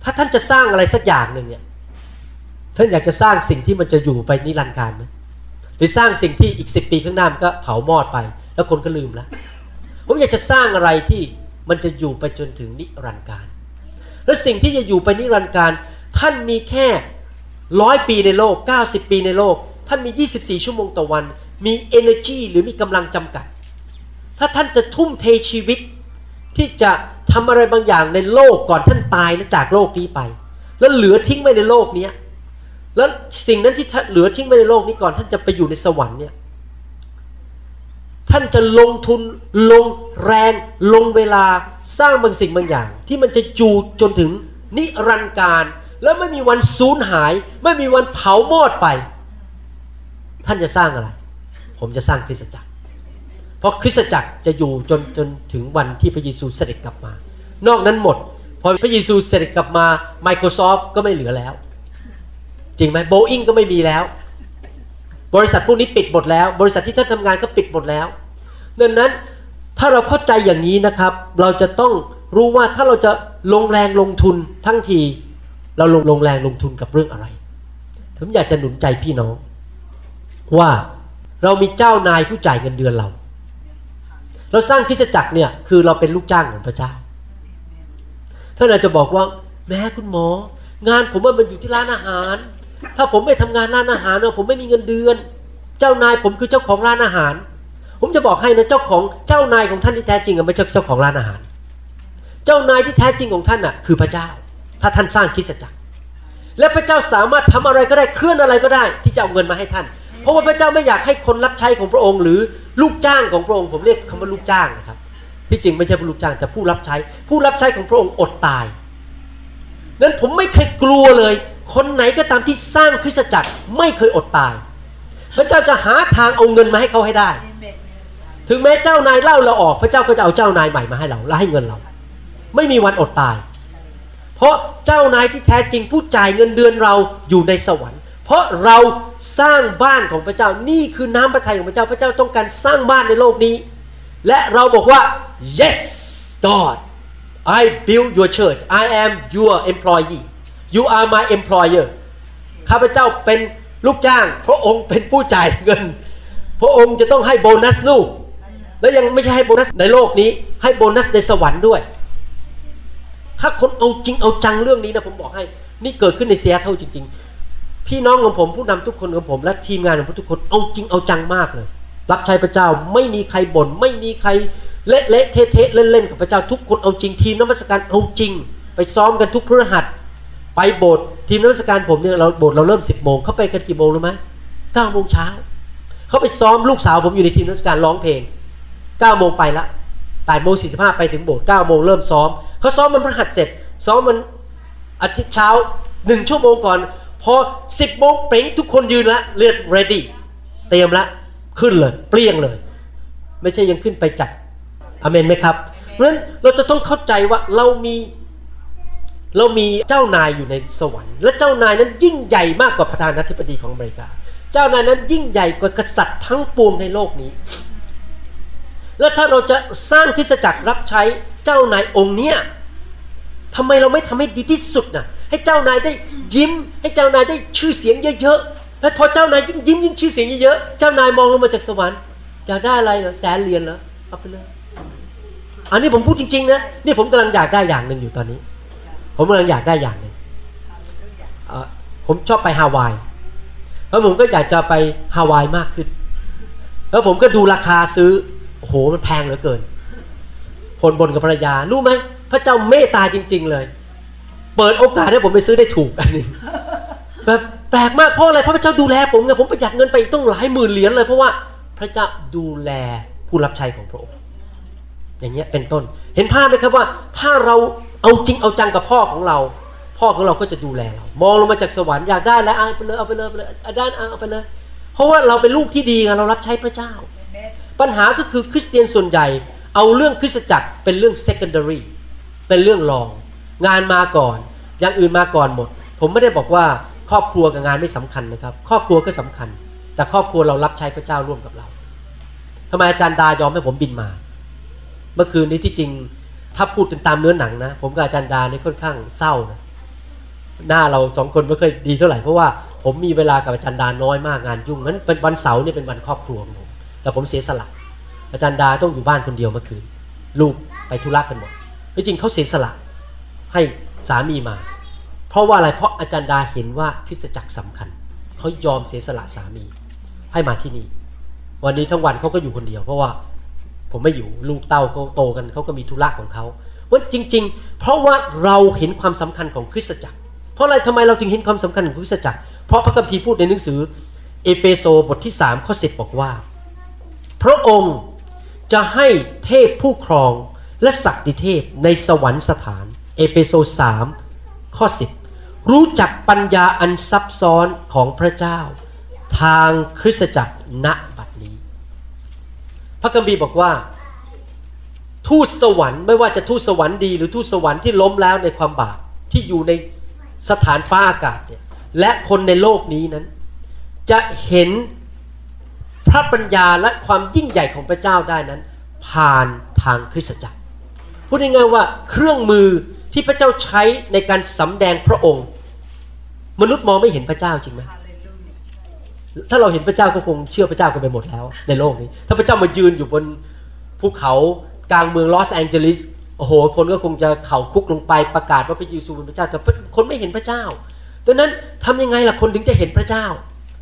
ถ้าท่านจะสร้างอะไรสักอย่างหนึ่งเนี่ยท่านอยากจะสร้างสิ่งที่มันจะอยู่ไปนิรันดร์การไหมหรือสร้างสิ่งที่อีกสิบปีข้างหน้ามันก็เผามอดไป แล้วคนก็ลืมแล้วผมอยากจะสร้างอะไรที่มันจะอยู่ไปจนถึงนิรันดร์การ แล้วสิ่งที่จะอยู่ไปนิรันดร์การ ท่านมีแค่ร้อยปีในโลก 90 ปีในโลก ท่านมี 24 ชั่วโมงต่อวัน มี energy หรือมีกำลังจำกัด ถ้าท่านจะทุ่มเทชีวิต ที่จะทำอะไรบางอย่างในโลกก่อนท่านตายและจากโลกนี้ไป แล้วเหลือทิ้งไว้ในโลกนี้แล้วสิ่งนั้นที่เหลือทิ้งไว้ในโลกนี้ก่อนท่านจะไปอยู่ในสวรรค์เนี่ยท่านจะลงทุนลงแรง ลงเวลาสร้างบางสิ่งบางอย่าง ที่มันจะจูจนถึงนิรันดร์การ แล้วไม่มีวันสูญหาย ไม่มีวันเผามอดไป ท่านจะสร้างอะไร ผมจะสร้างคริสตจักร เพราะคริสตจักรจะอยู่จนจนถึงวันที่พระเยซูเสด็จกลับมา นอกนั้นหมด พอพระเยซูเสด็จกลับมา Microsoft ก็ไม่เหลือแล้ว จริงไหมโบอิงก็ไม่มีแล้ว บริษัทพวกนี้ปิดหมดแล้ว บริษัทที่ท่านทำงานก็ปิดหมดแล้วดังนั้นถ้าเราเข้าใจอย่างนี้นะครับ เราจะต้องรู้ว่าถ้าเราจะลงแรงลงทุนทั้งที เราลงลงแรงลงทุนกับเรื่องอะไร ผมอยากจะหนุนใจพี่น้อง ว่าเรามีเจ้านายผู้จ่ายเงินเดือนเรา เราสร้างคริสจักรเนี่ยคือเราเป็นลูกจ้างของพระเจ้าท่านอาจจะบอกว่า แม้คุณหมอ งานผมมันอยู่ที่ร้านอาหาร ถ้าผมไม่ทำงานร้านอาหารเนี่ยผมไม่มีเงินเดือน เจ้านายผมคือเจ้าของร้านอาหาร ผมจะบอกให้นะเจ้าของเจ้านายของท่านที่แท้จริงไม่ใช่เจ้าของร้านอาหาร เจ้านายที่แท้จริงของท่านอะคือพระเจ้า ถ้าท่านสร้างคริสตจักร และพระเจ้าสามารถทำอะไรก็ได้เคลื่อนอะไรก็ได้ ที่จะเอาเงินมาให้ท่าน เพราะว่าพระเจ้าไม่อยากให้คนรับใช้ของพระองค์ หรือลูกจ้างของพระองค์ ผมเรียกคำว่าลูกจ้างนะครับ ที่จริงไม่ใช่ผู้ลูกจ้างแต่ผู้รับใช้ ผู้รับใช้ของพระองค์อดตายนั้นผมไม่เคยกลัวเลย คนไหนก็ตามที่สร้างคริสตจักรไม่เคยอดตาย พระเจ้าจะหาทางเอาเงินมาให้เขาให้ได้ ถึงแม้เจ้านายเล่าเราออก พระเจ้าก็จะเอาเจ้านายใหม่มาให้เราและให้เงินเรา ไม่มีวันอดตาย เพราะเจ้านายที่แท้จริงผู้จ่ายเงินเดือนเราอยู่ในสวรรค์ เพราะเราสร้างบ้านของพระเจ้านี่คือน้ำพระทัยของพระเจ้าพระเจ้าต้องการสร้างบ้านในโลกนี้ และเราบอกว่า yes God I build your church I am your employee you are my employer ข้าพเจ้าเป็นลูกจ้าง พระองค์เป็นผู้จ่ายเงิน พระองค์จะต้องให้โบนัสลูกและยังไม่ใช่ให้โบนัสในโลกนี้ ให้โบนัสในสวรรค์ด้วย ถ้าคนเอาจริงเอาจังเรื่องนี้นะผมบอกให้ นี่เกิดขึ้นในเซียเท่าจริง ๆ พี่น้องของผมผู้นำทุกคนของผม และทีมงานของผมทุกคนเอาจริงเอาจังมากเลย รับใช้พระเจ้าไม่มีใครบน่นไม่มีใครเละเละเทะเทะเล่นเล่นกับพระเจ้าทุกคนเอาจริงทีมนมัสการเอาจริง ไปซ้อมกันทุกพฤหัส ไปโบสถ์ทีมนมัสการผมเนี่ยเราโบสถ์เราเริ่มสิบโมงเขาไปกันกี่โมงรู้ไหมเก้าโมงเช้าเขาไปซ้อมลูกสาวผมอยู่ในทีมนมัสการร้องเพลงเก้าโมงไปละแปดโมงสี่สิบห้าไปถึงโบสถ์เก้าโมงเริ่มซ้อม เขาซ้อมมันพฤหัสเสร็จ ซ้อมมันอาทิตย์เช้าหนึ่งชั่วโมงก่อน พอสิบโมงเป่งทุกคนยืนละเลือด ready เตรียมละขึ้นเลย เปลี่ยงเลย ไม่ใช่ยังขึ้นไปจัดอเมนไหมครับเพราะฉะนั้นเราจะต้องเข้าใจว่าเรามีเรามีเจ้านายอยู่ในสวรรค์ และเจ้านายนั้นยิ่งใหญ่มากกว่าประธานาธิบดีของอเมริกา เจ้านายนั้นยิ่งใหญ่กว่ากษัตริย์ทั้งปวงในโลกนี้ และถ้าเราจะสร้างพิสจักรรับใช้เจ้านายองค์เนี้ยทำไมเราไม่ทำให้ดีที่สุดนะให้เจ้านายได้ยิ้ม ให้เจ้านายได้ชื่อเสียงเยอะๆ และพอเจ้านายยิ้มยิ้มยิ้มชื่อเสียงเยอะๆ เจ้านายมองลงมาจากสวรรค์อยากได้อะไรเหรอแสนเหรียญเหรอเอาไปเลยอันนี้ผมพูดจริงๆนะนี่ผมกำลังอยากได้อย่างหนึ่งอยู่ตอนนี้ ผมกำลังอยากได้อย่างหนึ่งผมชอบไปฮาวายแล้วผมก็อยากจะไปฮาวายมากขึ้น แล้วผมก็ดูราคาซื้อ โอ้โหมันแพงเหลือเกินผลบนกับภรรยารู้ไหมพระเจ้าเมตตาจริง ๆ เลย เปิดโอกาสให้ผมไปซื้อได้ถูกอันนี้แบบแปลกมากเพราะอะไรเพราะพระเจ้าดูแลผมไงผมประหยัดเงินไปต้องหลายหมื่นเหรียญเลย เพราะว่าพระเจ้าดูแลผู้รับใช้ของพระองค์อย่างเงี้ยเป็นต้น เห็นภาพไหมครับว่า ถ้าเราเอาจริงเอาจังกับพ่อของเรา พ่อของเราก็จะดูแลเรามองลงมาจากสวรรค์อยากได้แล้วเอาไปเลยเอาไปเลยเอาไปเลยอาด้เอาไปเลยเพราะว่าเราเป็นลูกที่ดีไงเรารับใช้พระเจ้า ปัญหาก็คือคริสเตียนส่วนใหญ่ เอาเรื่องคริสตจักรเป็นเรื่อง secondary เป็นเรื่องรอง งานมาก่อนอย่างอื่นมาก่อนหมด ผมไม่ได้บอกว่าครอบครัวกับงานไม่สำคัญนะครับ ครอบครัวก็สำคัญ แต่ครอบครัวเรารับใช้พระเจ้าร่วมกับเราทำไมอาจารย์ดายอมให้ผมบินมา เมื่อคืนนี้ที่จริงถ้าพูดเป็นตามเนื้อหนังนะ ผมกับอาจารย์ดาเนี่ยค่อนข้างเศร้านะหน้าเราสองคนไม่เคยดีเท่าไหร่เพราะว่าผมมีเวลากับอาจารย์ดาน้อยมากงานยุ่งนั้นเป็นวันเสาร์เนี่ยเป็นวันครอบครัวของ ผมแต่ผมเสียสละ อาจารย์ดาต้องอยู่บ้านคนเดียวเมื่อคืน ลูกไปธุระกันหมดจริงเขาเสียสละให้สามีมา เพราะว่าอะไรเพราะอาจารย์ดาเห็นว่าพิสจักรสำคัญเขายอมเสียสละสามี ให้มาที่นี่ วันนี้ทั้งวันเขาก็อยู่คนเดียว เพราะว่าผมไม่อยู่ลูกเต้าเขาโตกันเขาก็มีธุระของเขาเพราจริง ๆ เพราะว่าเราเห็นความสำคัญของคริสตจักร เพราะอะไรทำไมเราถึงเห็นความสำคัญของคริสตจักร เพราะพระคัมภีร์พูดในหนังสือ เอเฟโซบทที่สามข้อสิบบอกว่า พระองค์จะให้เทพผู้ครองและศักดิเทพในสวรรคสถาน เอเฟโซสามข้อสิบรู้จักปัญญาอันซับซ้อนของพระเจ้า ทางคริสตจักรณบัดนี้ พระคัมภีร์บอกว่า ทูตสวรรค์ไม่ว่าจะทูตสวรรค์ดี หรือทูตสวรรค์ที่ล้มแล้วในความบาปที่อยู่ในสถานฟ้าอากาศเนี่ยและคนในโลกนี้นั้น จะเห็น พระปัญญาและความยิ่งใหญ่ของพระเจ้าได้นั้น ผ่านทางคริสตจักรพูดง่ายๆว่าเครื่องมือที่พระเจ้าใช้ในการสำแดงพระองค์ มนุษย์มองไม่เห็นพระเจ้าจริงไหมถ้าเราเห็นพระเจ้าก็คงเชื่อพระเจ้ากันไปหมดแล้ว ในโลกนี้ ถ้าพระเจ้ามายืนอยู่บนภูเขากลางเมืองลอสแองเจลิสโอ้โห คนก็คงจะเข่าคุกลงไปประกาศว่าพระเยซูเป็นพระเจ้าแต่คนไม่เห็นพระเจ้าดังนั้นทำยังไงล่ะคนถึงจะเห็นพระเจ้า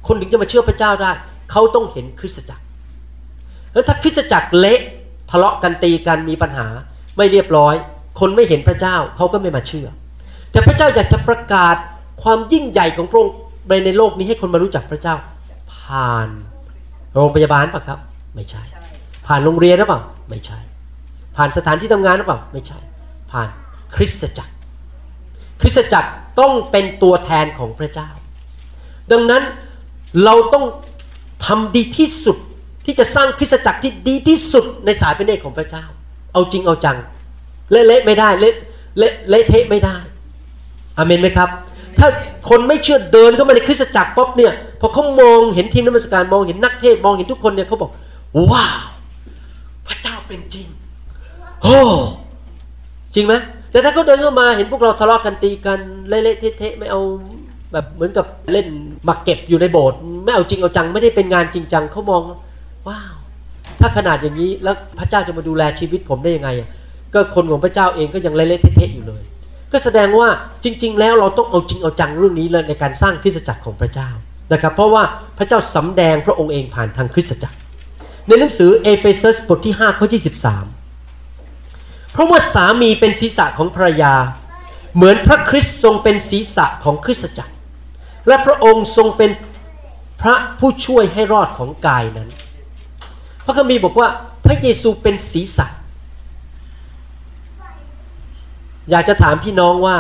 คนถึงจะมาเชื่อพระเจ้าได้ เขาต้องเห็นคริสตจักรแล้วถ้าคริสตจักรเละทะเลาะกันตีกันมีปัญหาไม่เรียบร้อย คนไม่เห็นพระเจ้าเขาก็ไม่มาเชื่อ แต่พระเจ้าอยากจะประกาศความยิ่งใหญ่ของพระองค์ไปในโลกนี้ให้คนมารู้จักพระเจ้า ผ่านโรงพยาบาลปะครับ ไม่ใช่ ผ่านโรงเรียนหรือเปล่าไม่ใช่ ผ่านสถานที่ทำงานหรือเปล่าไม่ใช่ ผ่านคริสตจักร คริสตจักรต้องเป็นตัวแทนของพระเจ้า ดังนั้นเราต้อง ทำดีที่สุดที่จะสร้างคริสตจักรที่ดีที่สุดในสายพระเนตรของพระเจ้า เอาจริงเอาจัง เละๆไม่ได้เละเละเละเทะไม่ได้อเมนไหมครับ ถ้าคนไม่เชื่อเดินเข้ามาในคริสตจักรป๊อบเนี่ยพอเขามองเห็นทีมนักมัสการมองเห็นนักเทศมองเห็นทุกคนเนี่ยเขาบอกว้าวพระเจ้าเป็นจริงโอ้จริงไหมแต่ถ้าเขาเดินเข้ามาเห็นพวกเราทะเลาะกันตีกันเละๆเทะๆไม่เอา แบบเหมือนกับเล่นมาเก็บอยู่ในโบสถ์ไม่เอาจริงเอาจังไม่ได้เป็นงานจริงจังเขามองว้าวถ้าขนาดอย่างนี้แล้วพระเจ้าจะมาดูแลชีวิตผมได้ยังไง ก็คนของพระเจ้าเองก็ยังเละเทะอยู่เลย ก็แสดงว่าจริง ๆ แล้วเราต้องเอาจริงเอาจังเรื่องนี้เลยในการสร้างคริสตจักรของพระเจ้านะครับ เพราะว่าพระเจ้าสำแดงพระองค์เองผ่านทางคริสตจักร ในหนังสือเอเฟซัสบทที่5ข้อ23เพราะว่าสามีเป็นศีรษะของภรรยา เหมือนพระคริสต์ทรงเป็นศีรษะของคริสตจักร และพระองค์ทรงเป็นพระผู้ช่วยให้รอดของกายนั้น พระคัมภีร์บอกว่าพระเยซูเป็นศีรษะ อยากจะถามพี่น้องว่า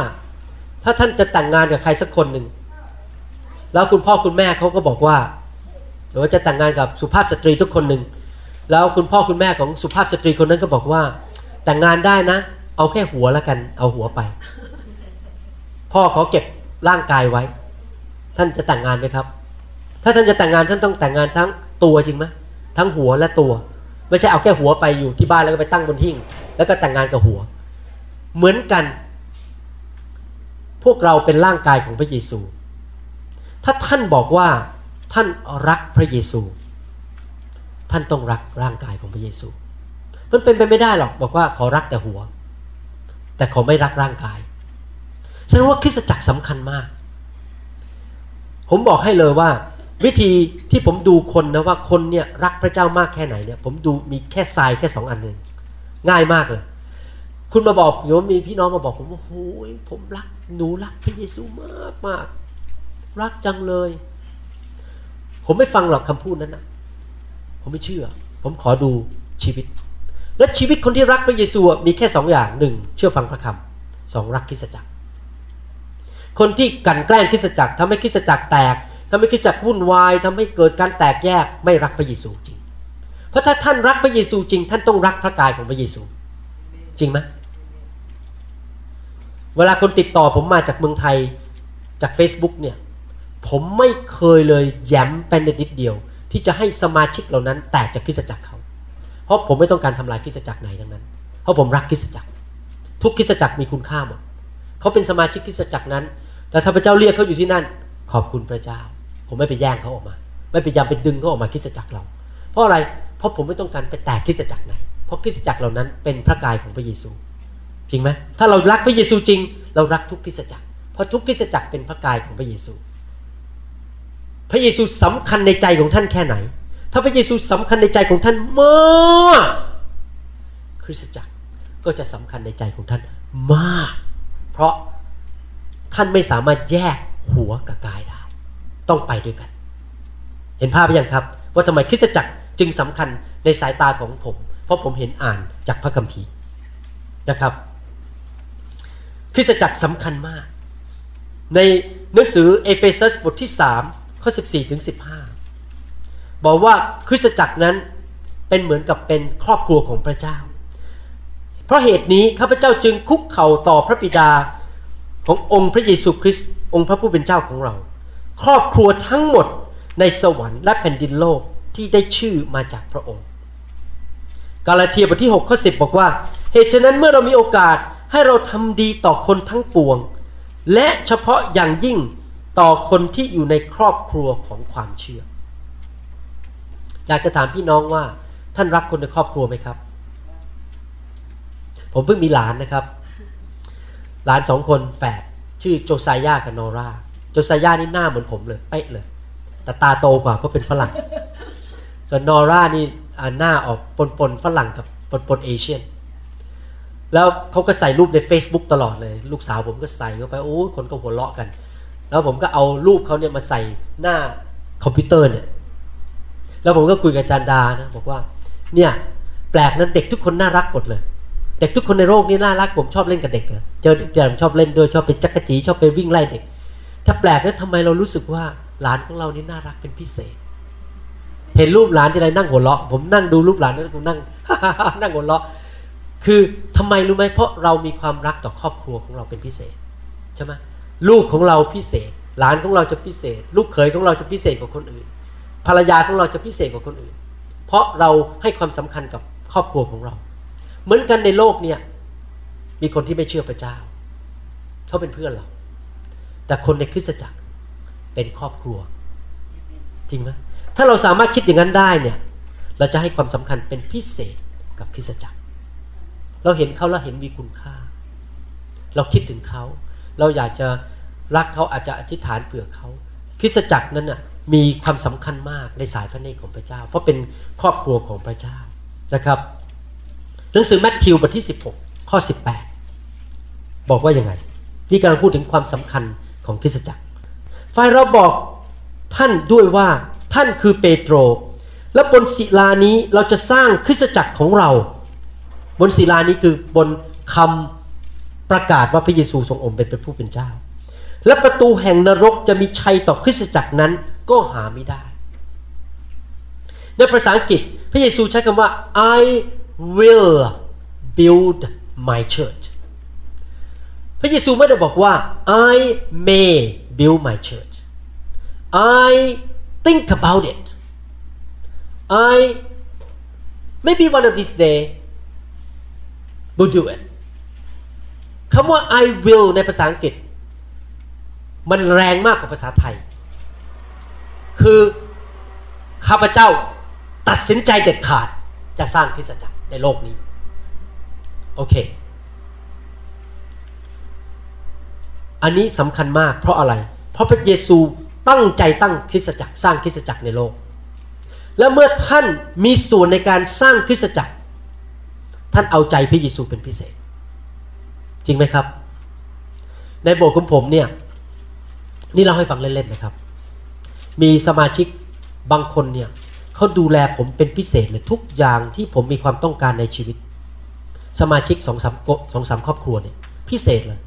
ถ้าท่านจะแต่งงานกับใครสักคนหนึ่ง แล้วคุณพ่อคุณแม่เขาก็บอกว่าหรือว่าจะแต่งงานกับสุภาพสตรีทุกคนหนึ่ง แล้วคุณพ่อคุณแม่ของสุภาพสตรีคนนั้นก็บอกว่า แต่งงานได้นะ เอาแค่หัวแล้วกัน เอาหัวไป พ่อเขาเก็บร่างกายไว้ ท่านจะแต่งงานไหมครับ ถ้าท่านจะแต่งงานท่านต้องแต่งงานทั้งตัวจริงไหมทั้งหัวและตัว ไม่ใช่เอาแค่หัวไปอยู่ที่บ้านแล้วก็ไปตั้งบนหิ้งแล้วก็แต่งงานกับหัว เหมือนกัน พวกเราเป็นร่างกายของพระเยซู ถ้าท่านบอกว่าท่านรักพระเยซู ท่านต้องรักร่างกายของพระเยซู มันเป็นไปไม่ได้หรอกบอกว่าขอรักแต่หัว แต่ขอไม่รักร่างกายแสดงว่าคริสตจักรสำคัญมาก ผมบอกให้เลยว่า วิธีที่ผมดูคนนะว่าคนเนี่ยรักพระเจ้ามากแค่ไหนเนี่ยผมดูมีแค่ทรายแค่สองอันหนึ่งง่ายมากเลย คุณมาบอกโยมมีพี่น้องมาบอกผมว่าโอ้ยผมรักหนูรักพระเยซูมากมากรักจังเลย ผมไม่ฟังหรอกคำพูดนั้นนะผมไม่เชื่อ ผมขอดูชีวิต และชีวิตคนที่รักพระเยซูมีแค่สองอย่างหนึ่งเชื่อฟังพระคำสองรักคริสจักร คนที่กันแกล้งคริสจักรทำให้คริสจักรแตกทำให้คริสจักรวุ่นวายทำให้เกิดการแตกแยกไม่รักพระเยซูจริง เพราะถ้าท่านรักพระเยซูจริง ท่านต้องรักพระกายของพระเยซู จริงไหมเวลาคนติดต่อผมมาจากเมืองไทยจาก Facebook เนี่ย ผมไม่เคยเลยแย้มเป็นนิดเดียว ที่จะให้สมาชิกเหล่านั้นแตกจากคริสจักรเขา เพราะผมไม่ต้องการทำลายคริสจักรไหนทั้งนั้น เพราะผมรักคริสจักร ทุกคริสจักรมีคุณค่าหมดเขาเป็นสมาชิกคริสจักรนั้น แต่ถ้าพระเจ้าเรียกเขาอยู่ที่นั่น ขอบคุณพระเจ้า ผมไม่ไปแย่งเขาออกมา ไม่พยายามไปดึงเขาออกมาคิสจักรเรา เพราะอะไร เพราะผมไม่ต้องการไปแตกคิสจักรไหน เพราะคิสจักรเหล่านั้นเป็นพระกายของพระเยซู จริงไหมถ้าเรารักพระเยซูจริง เรารักทุกคิสจักร เพราะทุกคิสจักรเป็นพระกายของพระเยซู พระเยซูสำคัญในใจของท่านแค่ไหน ถ้าพระเยซูสำคัญในใจของท่านมากคริสตจักรก็จะสำคัญในใจของท่านมาก เพราะ ท่านไม่สามารถแยกหัวกับกายได้ ต้องไปด้วยกัน เห็นภาพไหมยังครับ ว่าทำไมคริสตจักรจึงสำคัญในสายตาของผม เพราะผมเห็นอ่านจากพระคัมภีร์นะครับ คริสตจักรสำคัญมาก ในหนังสือเอเฟซัสบทที่สามข้อ14ถึง15บอกว่าคริสตจักรนั้นเป็นเหมือนกับเป็นครอบครัวของพระเจ้า เพราะเหตุนี้ข้าพเจ้าจึงคุกเข่าต่อพระบิดา ขององค์พระเยซูคริสต์องค์พระผู้เป็นเจ้าของเรา ครอบครัวทั้งหมดในสวรรค์และแผ่นดินโลกที่ได้ชื่อมาจากพระองค์ กาลาเทียบทที่6ข้อ10บอกว่า เหตุฉะนั้นเมื่อเรามีโอกาสให้เราทำดีต่อคนทั้งปวง และเฉพาะอย่างยิ่งต่อคนที่อยู่ในครอบครัวของความเชื่ออยากจะถามพี่น้องว่าท่านรักคนในครอบครัวไหมครับ ผมเพิ่งมีหลานนะครับ หลานสองคนแฝดชื่อโจไซยากับโนราโจไซย่านี่หน้าเหมือนผมเลยเป๊ะเลย แต่ตาโตกว่าเพราะเป็นฝรั่ง ส่วนโนร่านี่หน้าออกปนปนฝรั่งกับปนปนเอเชียน แล้วเขาก็ใส่รูปใน Facebook ตลอดเลย ลูกสาวผมก็ใส่เข้าไปโอ้คนก็หัวเราะกัน แล้วผมก็เอารูปเขาเนี่ยมาใส่หน้าคอมพิวเตอร์เนี่ย แล้วผมก็คุยกับจารย์ดานะบอกว่า เนี่ย แปลกนั้นเด็กทุกคนน่ารักหมดเลย เด็กทุกคนในโลกนี้น่ารักผมชอบเล่นกับเด็กนะเจอเด็กผมชอบเล่นด้วยชอบเป็นจักรจีชอบไปวิ่งไล่เด็ก ถ้าแปลกนั้นทำไมเรารู้สึกว่าหลานของเรานี่น่ารักเป็นพิเศษ เห็นรูปหลานที่ไรนั่งหัวเราะ ผมนั่งดูรูปหลานแล้วผมนั่งนั่งหัวเราะ คือทำไมรู้ไหมเพราะเรามีความรักต่อครอบครัวของเราเป็นพิเศษใช่ไหมลูกของเราพิเศษ หลานของเราจะพิเศษ ลูกเขยของเราจะพิเศษกว่าคนอื่น ภรรยาของเราจะพิเศษกว่าคนอื่น เพราะเราให้ความสำคัญกับครอบครัวของเรา เหมือนกันในโลกเนี่ย มีคนที่ไม่เชื่อพระเจ้า เขาเป็นเพื่อนเรา แต่คนในคริสตจักรเป็นครอบครัว จริงไหมถ้าเราสามารถคิดอย่างนั้นได้เนี่ย เราจะให้ความสำคัญเป็นพิเศษกับคริสตจักร เราเห็นเขาแล้วเห็นมีคุณค่า เราคิดถึงเขา เราอยากจะรักเขาอาจจะอธิษฐานเผื่อเขาคริสตจักรนั้นน่ะมีความสำคัญมากในสายพระเนตรของพระเจ้า เพราะเป็นครอบครัวของพระเจ้านะครับ หนังสือแมทธิวบทที่ 16 ข้อ 18 บอกว่ายังไง นี่กำลังพูดถึงความสำคัญของคริสตจักรฝ่ายเราบอกท่านด้วยว่าท่านคือเปโตร และบนศิลานี้เราจะสร้างคริสตจักรของเรา บนศิลานี้คือบนคำประกาศว่าพระเยซูทรงองค์เป็นผู้เป็นเจ้า และประตูแห่งนรกจะมีชัยต่อคริสตจักรนั้นก็หาไม่ได้ ในภาษาอังกฤษพระเยซูใช้คำว่า I will build my church พระเยซูไม่ได้บอกว่า I may build my church I think about it I maybe one of these day will do it คำว่า I will ในภาษาอังกฤษ มันแรงมากกว่าภาษาไทย คือข้าพเจ้าตัดสินใจเด็ดขาดจะสร้างคริสตจักร ในโลกนี้ โอเค อันนี้สำคัญมากเพราะอะไร เพราะพระเยซูตั้งใจตั้งคริสตจักรสร้างคริสตจักรในโลก และเมื่อท่านมีส่วนในการสร้างคริสตจักร ท่านเอาใจพระเยซูเป็นพิเศษ จริงไหมครับ ในโบสถ์ของผมเนี่ย นี่เราให้ฟังเล่นๆนะครับ มีสมาชิกบางคนเนี่ย เขาดูแลผมเป็นพิเศษเลยทุกอย่างที่ผมมีความต้องการในชีวิต สมาชิกสองสามสองสามครอบครัวเนี่ยพิเศษเลย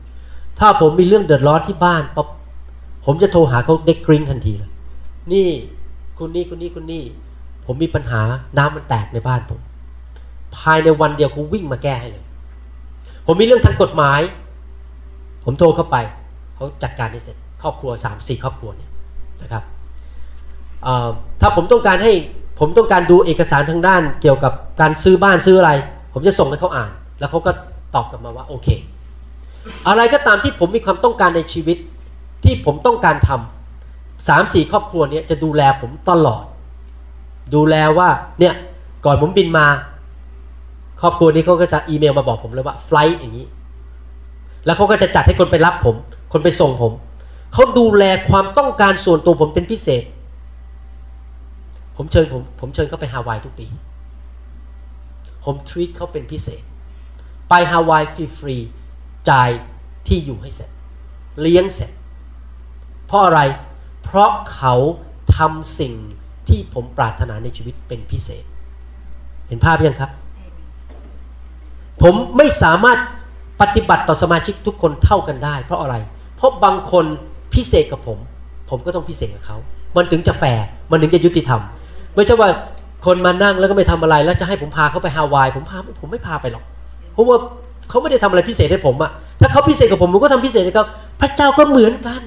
ถ้าผมมีเรื่องเดือดร้อนที่บ้านป๊บผมจะโทรหาเขาเด็กกริ้งทันทีเลยนี่คุณนี่คุณนี่คุณนี่ ผมมีปัญหาน้ำมันแตกในบ้านผม ภายในวันเดียวเขาวิ่งมาแก้ให้เลย ผมมีเรื่องทางกฎหมาย ผมโทรเข้าไป เขาจัดการให้เสร็จ ครอบครัวสามสี่ครอบครัวเนี่ยนะครับ ถ้าผมต้องการให้ผมต้องการดูเอกสารทางด้านเกี่ยวกับการซื้อบ้านซื้ออะไร ผมจะส่งให้เขาอ่าน แล้วเขาก็ตอบกลับมาว่าโอเค อะไรก็ตามที่ผมมีความต้องการในชีวิตที่ผมต้องการทำสามสี่ครอบครัวนี้จะดูแลผมตลอด ดูแลว่าเนี่ยก่อนผมบินมา ครอบครัวนี้เขาก็จะอีเมลมาบอกผมเลยว่าไฟล์อย่างนี้ แล้วเขาก็จะจัดให้คนไปรับผม คนไปส่งผมเขาดูแลความต้องการส่วนตัวผมเป็นพิเศษ ผมเชิญผมผมเชิญเขาไปฮาวายทุกปี ผมทรีตเขาเป็นพิเศษ ไปฮาวายฟรีๆจ่ายที่อยู่ให้เสร็จ เลี้ยงเสร็จ เพราะอะไร เพราะเขาทำสิ่งที่ผมปรารถนาในชีวิตเป็นพิเศษ เห็นภาพยังครับ ผมไม่สามารถปฏิบัติต่อสมาชิกทุกคนเท่ากันได้ เพราะอะไร เพราะบางคนพิเศษกับผม ผมก็ต้องพิเศษกับเขา มันถึงจะแฟร์ มันถึงจะยุติธรรม ไม่ใช่ว่าคนมานั่งแล้วก็ไม่ทำอะไร แล้วจะให้ผมพาเขาไปฮาวาย ผมพาผมไม่พาไปหรอกเพราะว่าเขาไม่ได้ทำอะไรพิเศษให้ผมอะถ้าเขาพิเศษกับผมผมก็ทำพิเศษให้เขาพระเจ้าก็เหมือนกัน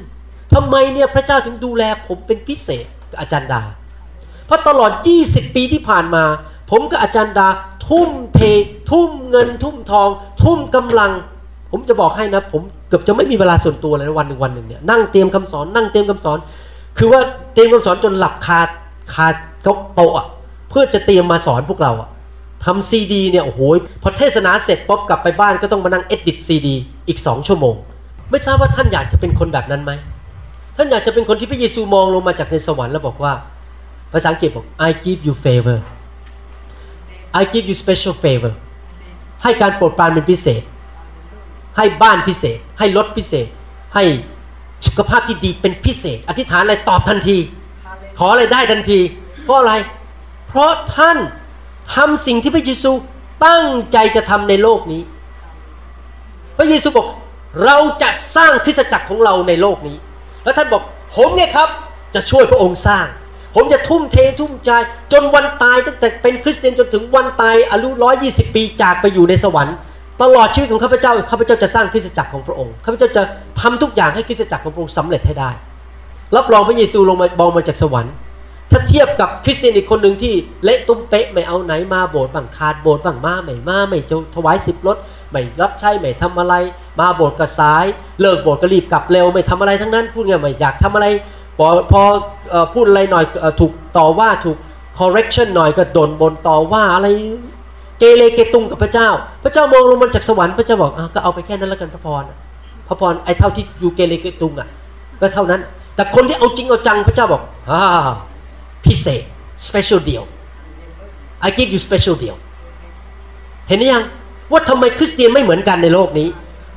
ทำไมเนี่ยพระเจ้าถึงดูแล ผมเป็นพิเศษอาจารย์ดา เพราะตลอด 20 ปีที่ผ่านมา ผมกับอาจารย์ดา ทุ่มเท ทุ่มเงิน ทุ่มทอง ทุ่มกำลัง ผมจะบอกให้นะ ผมเกือบจะไม่มีเวลาส่วนตัวเลยวันหนึ่งวันหนึ่งเนี่ยนั่งเตรียมคำสอนนั่งเตรียมคำสอน คือว่าเตรียมคำสอนจนหลับคา คาโต๊ะเพื่อจะเตรียมมาสอนพวกเราทำซีดีเนี่ยโอ้โหพอเทศนาเสร็จป๊บกลับไปบ้านก็ต้องมานั่งเอดิตซีดีอีกสองชั่วโมง ไม่ทราบว่าท่านอยากจะเป็นคนแบบนั้นไหมท่านอยากจะเป็นคนที่พระเยซูมองลงมาจากในสวรรค์แล้วบอกว่า ภาษาอังกฤษบอก I give you favor I give you special favor ให้การโปรดปรานเป็นพิเศษ ให้บ้านพิเศษ ให้รถพิเศษ ให้สุขภาพที่ดีเป็นพิเศษ อธิษฐานอะไรตอบทันที ขออะไรได้ทันที เพราะอะไร เพราะท่านทำสิ่งที่พระเยซูตั้งใจจะทำในโลกนี้ พระเยซูบอกเราจะสร้างคริสตจักรของเราในโลกนี้ แล้วท่านบอกผมเนี่ยครับจะช่วยพระองค์สร้าง ผมจะทุ่มเททุ่มใจ จนวันตายตั้งแต่เป็นคริสเตียนจนถึงวันตายอายุร้อยี่สิบปีจากไปอยู่ในสวรรค์ตลอดชีวิตของข้าพเจ้าข้าพเจ้าจะสร้างคริสตจักรของพระองค์ข้าพเจ้าจะทำทุกอย่างให้คริสตจักรของพระองค์สำเร็จให้ได้ รับรองพระเยซูลงมาบองมาจากสวรรค์ ถ้าเทียบกับคริสเตียนอีกคนหนึ่งที่เละตุ้มเป๊ะไม่เอาไหนมาโบสถ์บังขาดโบสถ์บังมาไม่มาไม่จะถวายสิบรถไม่รับใช้ไม่ทำอะไร มาโบสถ์ก็สาย เลิกโบสถ์ก็รีบกลับเร็วไม่ทำอะไรทั้งนั้นพูดไงไม่อยากทำอะไรพอพอพูดอะไรหน่อยถูกต่อว่าถูก correction หน่อยก็โดนบนต่อว่าอะไรเกเรเกตุงกับพระเจ้า พระเจ้ามองลงมาจากสวรรค์พระเจ้าบอกอก็เอาไปแค่นั้นแล้วกันพระพรพระพรไอ้เท่าที่อยู่เกเรเกตุงอะ ก็เท่านั้น แต่คนที่เอาจริงเอาจังพระเจ้าบอกอ่าพิเศษ special deal I give you special deal เห็นหรือยังว่าทำไมคริสเตียนไม่เหมือนกันในโลกนี้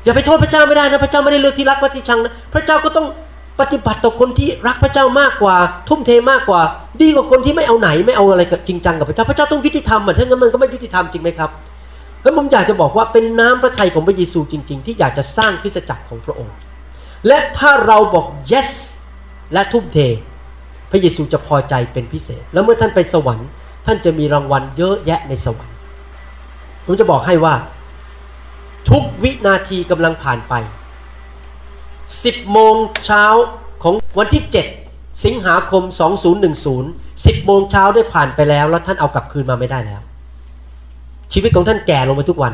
อย่าไปโทษพระเจ้าไม่ได้นะพระเจ้าไม่ได้เลือกที่รักว่าที่ชังนะพระเจ้าก็ต้องปฏิบัติต่อคนที่รักพระเจ้ามากกว่า ทุ่มเทมากกว่า ดีกว่าคนที่ไม่เอาไหนไม่เอาอะไรจริงจังกับพระเจ้าพระเจ้าต้องยุติธรรมอะถ้างั้นมันก็ไม่ยุติธรรมจริงไหมครับแล้วผมอยากจะบอกว่าเป็นน้ำพระทัยของพระเยซูจริง ๆ ที่อยากจะสร้างคริสจักรของพระองค์ และถ้าเราบอก yes และทุ่มเท พระเยซูจะพอใจเป็นพิเศษ แล้วเมื่อท่านไปสวรรค์ ท่านจะมีรางวัลเยอะแยะในสวรรค์ผมจะบอกให้ว่า ทุกวินาทีกำลังผ่านไป 10 โมงเช้าของวันที่ 7 สิงหาคม 2010 10 โมงเช้าได้ผ่านไปแล้ว แล้วท่านเอากลับคืนมาไม่ได้แล้ว ชีวิตของท่านแก่ลงไปทุกวัน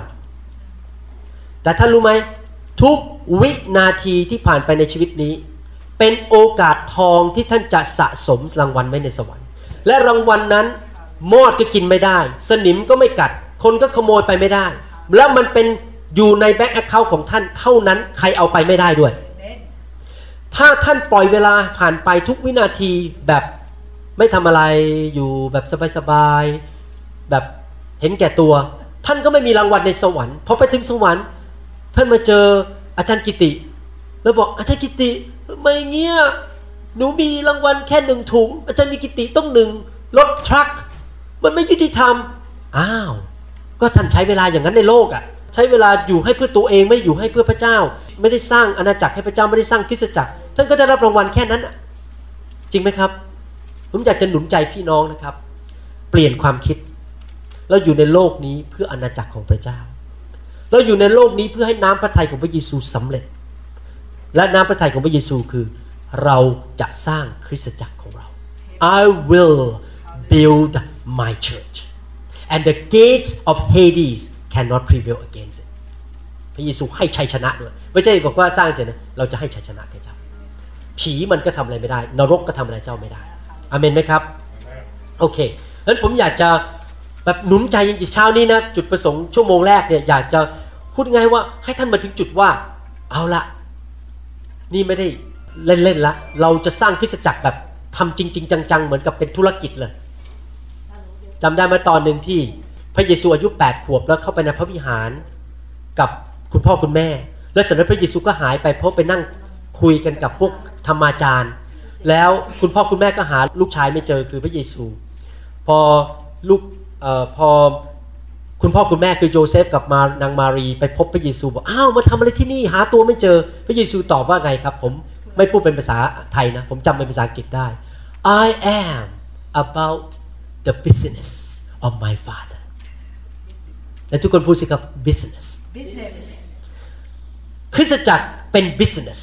แต่ท่านรู้ไหมทุกวินาทีที่ผ่านไปในชีวิตนี้ เป็นโอกาสทองที่ท่านจะสะสมรางวัลไว้ในสวรรค์ และรางวัลนั้นมอดก็กินไม่ได้ สนิมก็ไม่กัด คนก็ขโมยไปไม่ได้ แล้วมันเป็นอยู่ใน bank account ของท่านเท่านั้นใครเอาไปไม่ได้ด้วย ถ้าท่านปล่อยเวลาผ่านไปทุกวินาทีแบบไม่ทำอะไรอยู่แบบสบายๆแบบเห็นแก่ตัว ท่านก็ไม่มีรางวัลในสวรรค์พอไปถึงสวรรค์ท่านมาเจออาจารย์กิติ แล้วบอกอาจารย์กิติ ไม่เงี้ยหนูมีรางวัลแค่หนึ่งถุง อาจารย์มีกิติต้องหนึ่งรถทรัค มันไม่ยุติธรรม อ้าว ก็ท่านใช้เวลาอย่างนั้นในโลกอะ่ะ ใช้เวลาอยู่ให้เพื่อตัวเองไม่อยู่ให้เพื่อพระเจ้า ไม่ได้สร้างอาณาจักรให้พระเจ้าไม่ได้สร้างคริสตจักร ท่านก็ได้รับรางวัลแค่นั้น จริงไหมครับ ผมอยากจะหนุนใจพี่น้องนะครับ เปลี่ยนความคิด เราอยู่ในโลกนี้เพื่ออาณาจักรของพระเจ้า เราอยู่ในโลกนี้เพื่อให้น้ำพระทัยของพระเยซูสำเร็จ และน้ำพระทัยของพระเยซูคือ เราจะสร้างคริสตจักรของเรา I will build my church and the gates of Hades cannot prevail against it พระเยซูให้ชัยชนะด้วยไม่ใช่บอกว่าสร้างเฉยนะเราจะให้ชัยชนะแก่เจ้า ผีมันก็ทำอะไรไม่ได้ นรกก็ทำอะไรเจ้าไม่ได้อเมนไหมครับโอเคงั้นผมอยากจะแบบหนุนใจเช้านี้นะจุดประสงค์ชั่วโมงแรกเนี่ยอยากจะพูดง่ายว่าให้ท่านมาถึงจุดว่า เอาละ นี่ไม่ได้เล่นๆละ เราจะสร้างคริสจักรแบบทำจริง ๆ จัง ๆ เหมือนกับเป็นธุรกิจเลยจำได้มาตอนหนึ่งที่พระเยซูอายุแปดขวบแล้วเข้าไปในพระวิหาร กับคุณพ่อคุณแม่ แล้วเสร็จแล้วพระเยซูก็หายไปเพราะไปนั่งคุยกันกับพวกธรรมาจารย์ แล้วคุณพ่อคุณแม่ก็หาลูกชายไม่เจอคือพระเยซู พอลูกออพอ คุณพ่อคุณแม่คือโจเซฟกับมานางมารีไปพบพระเยซูบอกอ้าวมาทำอะไรที่นี่หาตัวไม่เจอ พระเยซูตอบว่าไงครับ ผมไม่พูดเป็นภาษาไทยนะ ผมจำเป็นภาษาอังกฤษได้ I am about the business of my father และทุกคนพูดสิครับ business คริสตจักรเป็น business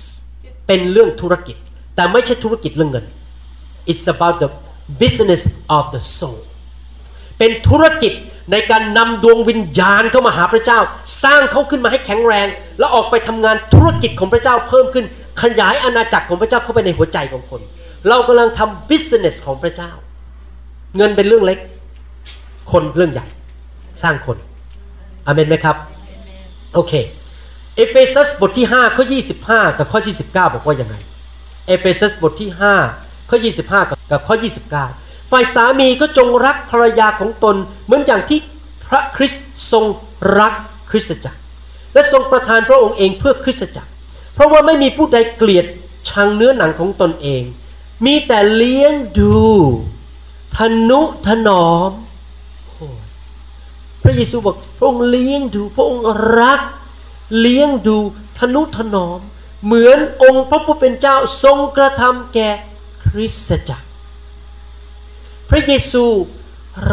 เป็นเรื่องธุรกิจ แต่ไม่ใช่ธุรกิจเรื่องเงิน it's about the business of the soul เป็นธุรกิจ ในการนำดวงวิญญาณเข้ามาหาพระเจ้า สร้างเขาขึ้นมาให้แข็งแรง แล้วออกไปทำงานธุรกิจของพระเจ้าเพิ่มขึ้น ขยายอาณาจักรของพระเจ้าเข้าไปในหัวใจของคน เรากำลังทำ business ของพระเจ้า เงินเป็นเรื่องเล็ก คนเรื่องใหญ่ สร้างคนอเมนไหมครับโอเคเอเฟซัสบทที่5ข้อ25 กับข้อ 29 บอกว่าอย่างไรเอเฟซัสบทที่5ข้อ25 กับกับข้อ 29 ฝ่ายสามีก็จงรักภรรยาของตน เหมือนอย่างที่พระคริสต์ทรงรักคริสตจักร และทรงประทานพระองค์เองเพื่อคริสตจักร เพราะว่าไม่มีผู้ใดเกลียดชังเนื้อหนังของตนเอง มีแต่เลี้ยงดูทนุถนอมพระเยซูบอกพระองค์เลี้ยงดูพระองค์รัก เลี้ยงดูทนุถนอม เหมือนองค์พระผู้เป็นเจ้าทรงกระทำแก่คริสตจักร พระเยซู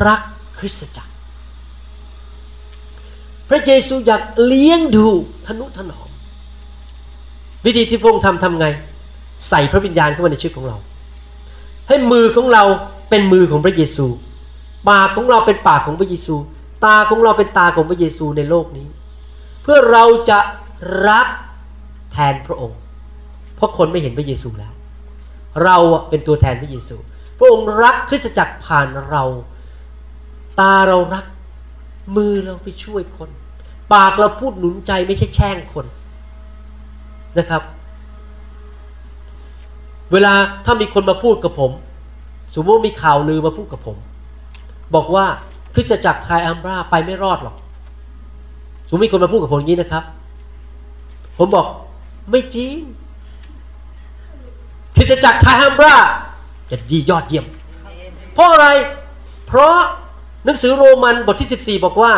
รักคริสตจักร พระเยซูอยากเลี้ยงดูทนุถนอม วิธีที่พระองค์ทำทำไง ใส่พระวิญญาณเข้ามาในชีวิตของเรา ให้มือของเราเป็นมือของพระเยซู ปากของเราเป็นปากของพระเยซู ตาของเราเป็นตาของพระเยซูในโลกนี้ เพื่อเราจะรักแทนพระองค์ เพราะคนไม่เห็นพระเยซูแล้ว เราเป็นตัวแทนพระเยซู พระองค์รักคริสตจักรผ่านเรา ตาเรารัก มือเราไปช่วยคน ปากเราพูดหนุนใจไม่ใช่แช่งคนนะครับ เวลาถ้ามีคนมาพูดกับผม สมมติมีข่าวลือมาพูดกับผม บอกว่าคริสตจักรไทยอัมบราไปไม่รอดหรอก สมมติมีคนมาพูดกับผมอย่างนี้นะครับ ผมบอกไม่จริงคริสตจักรไทยอัมบรา จะดียอดเยี่ยม เพราะอะไร เพราะหนังสือโรมันบทที่ 14 บอกว่า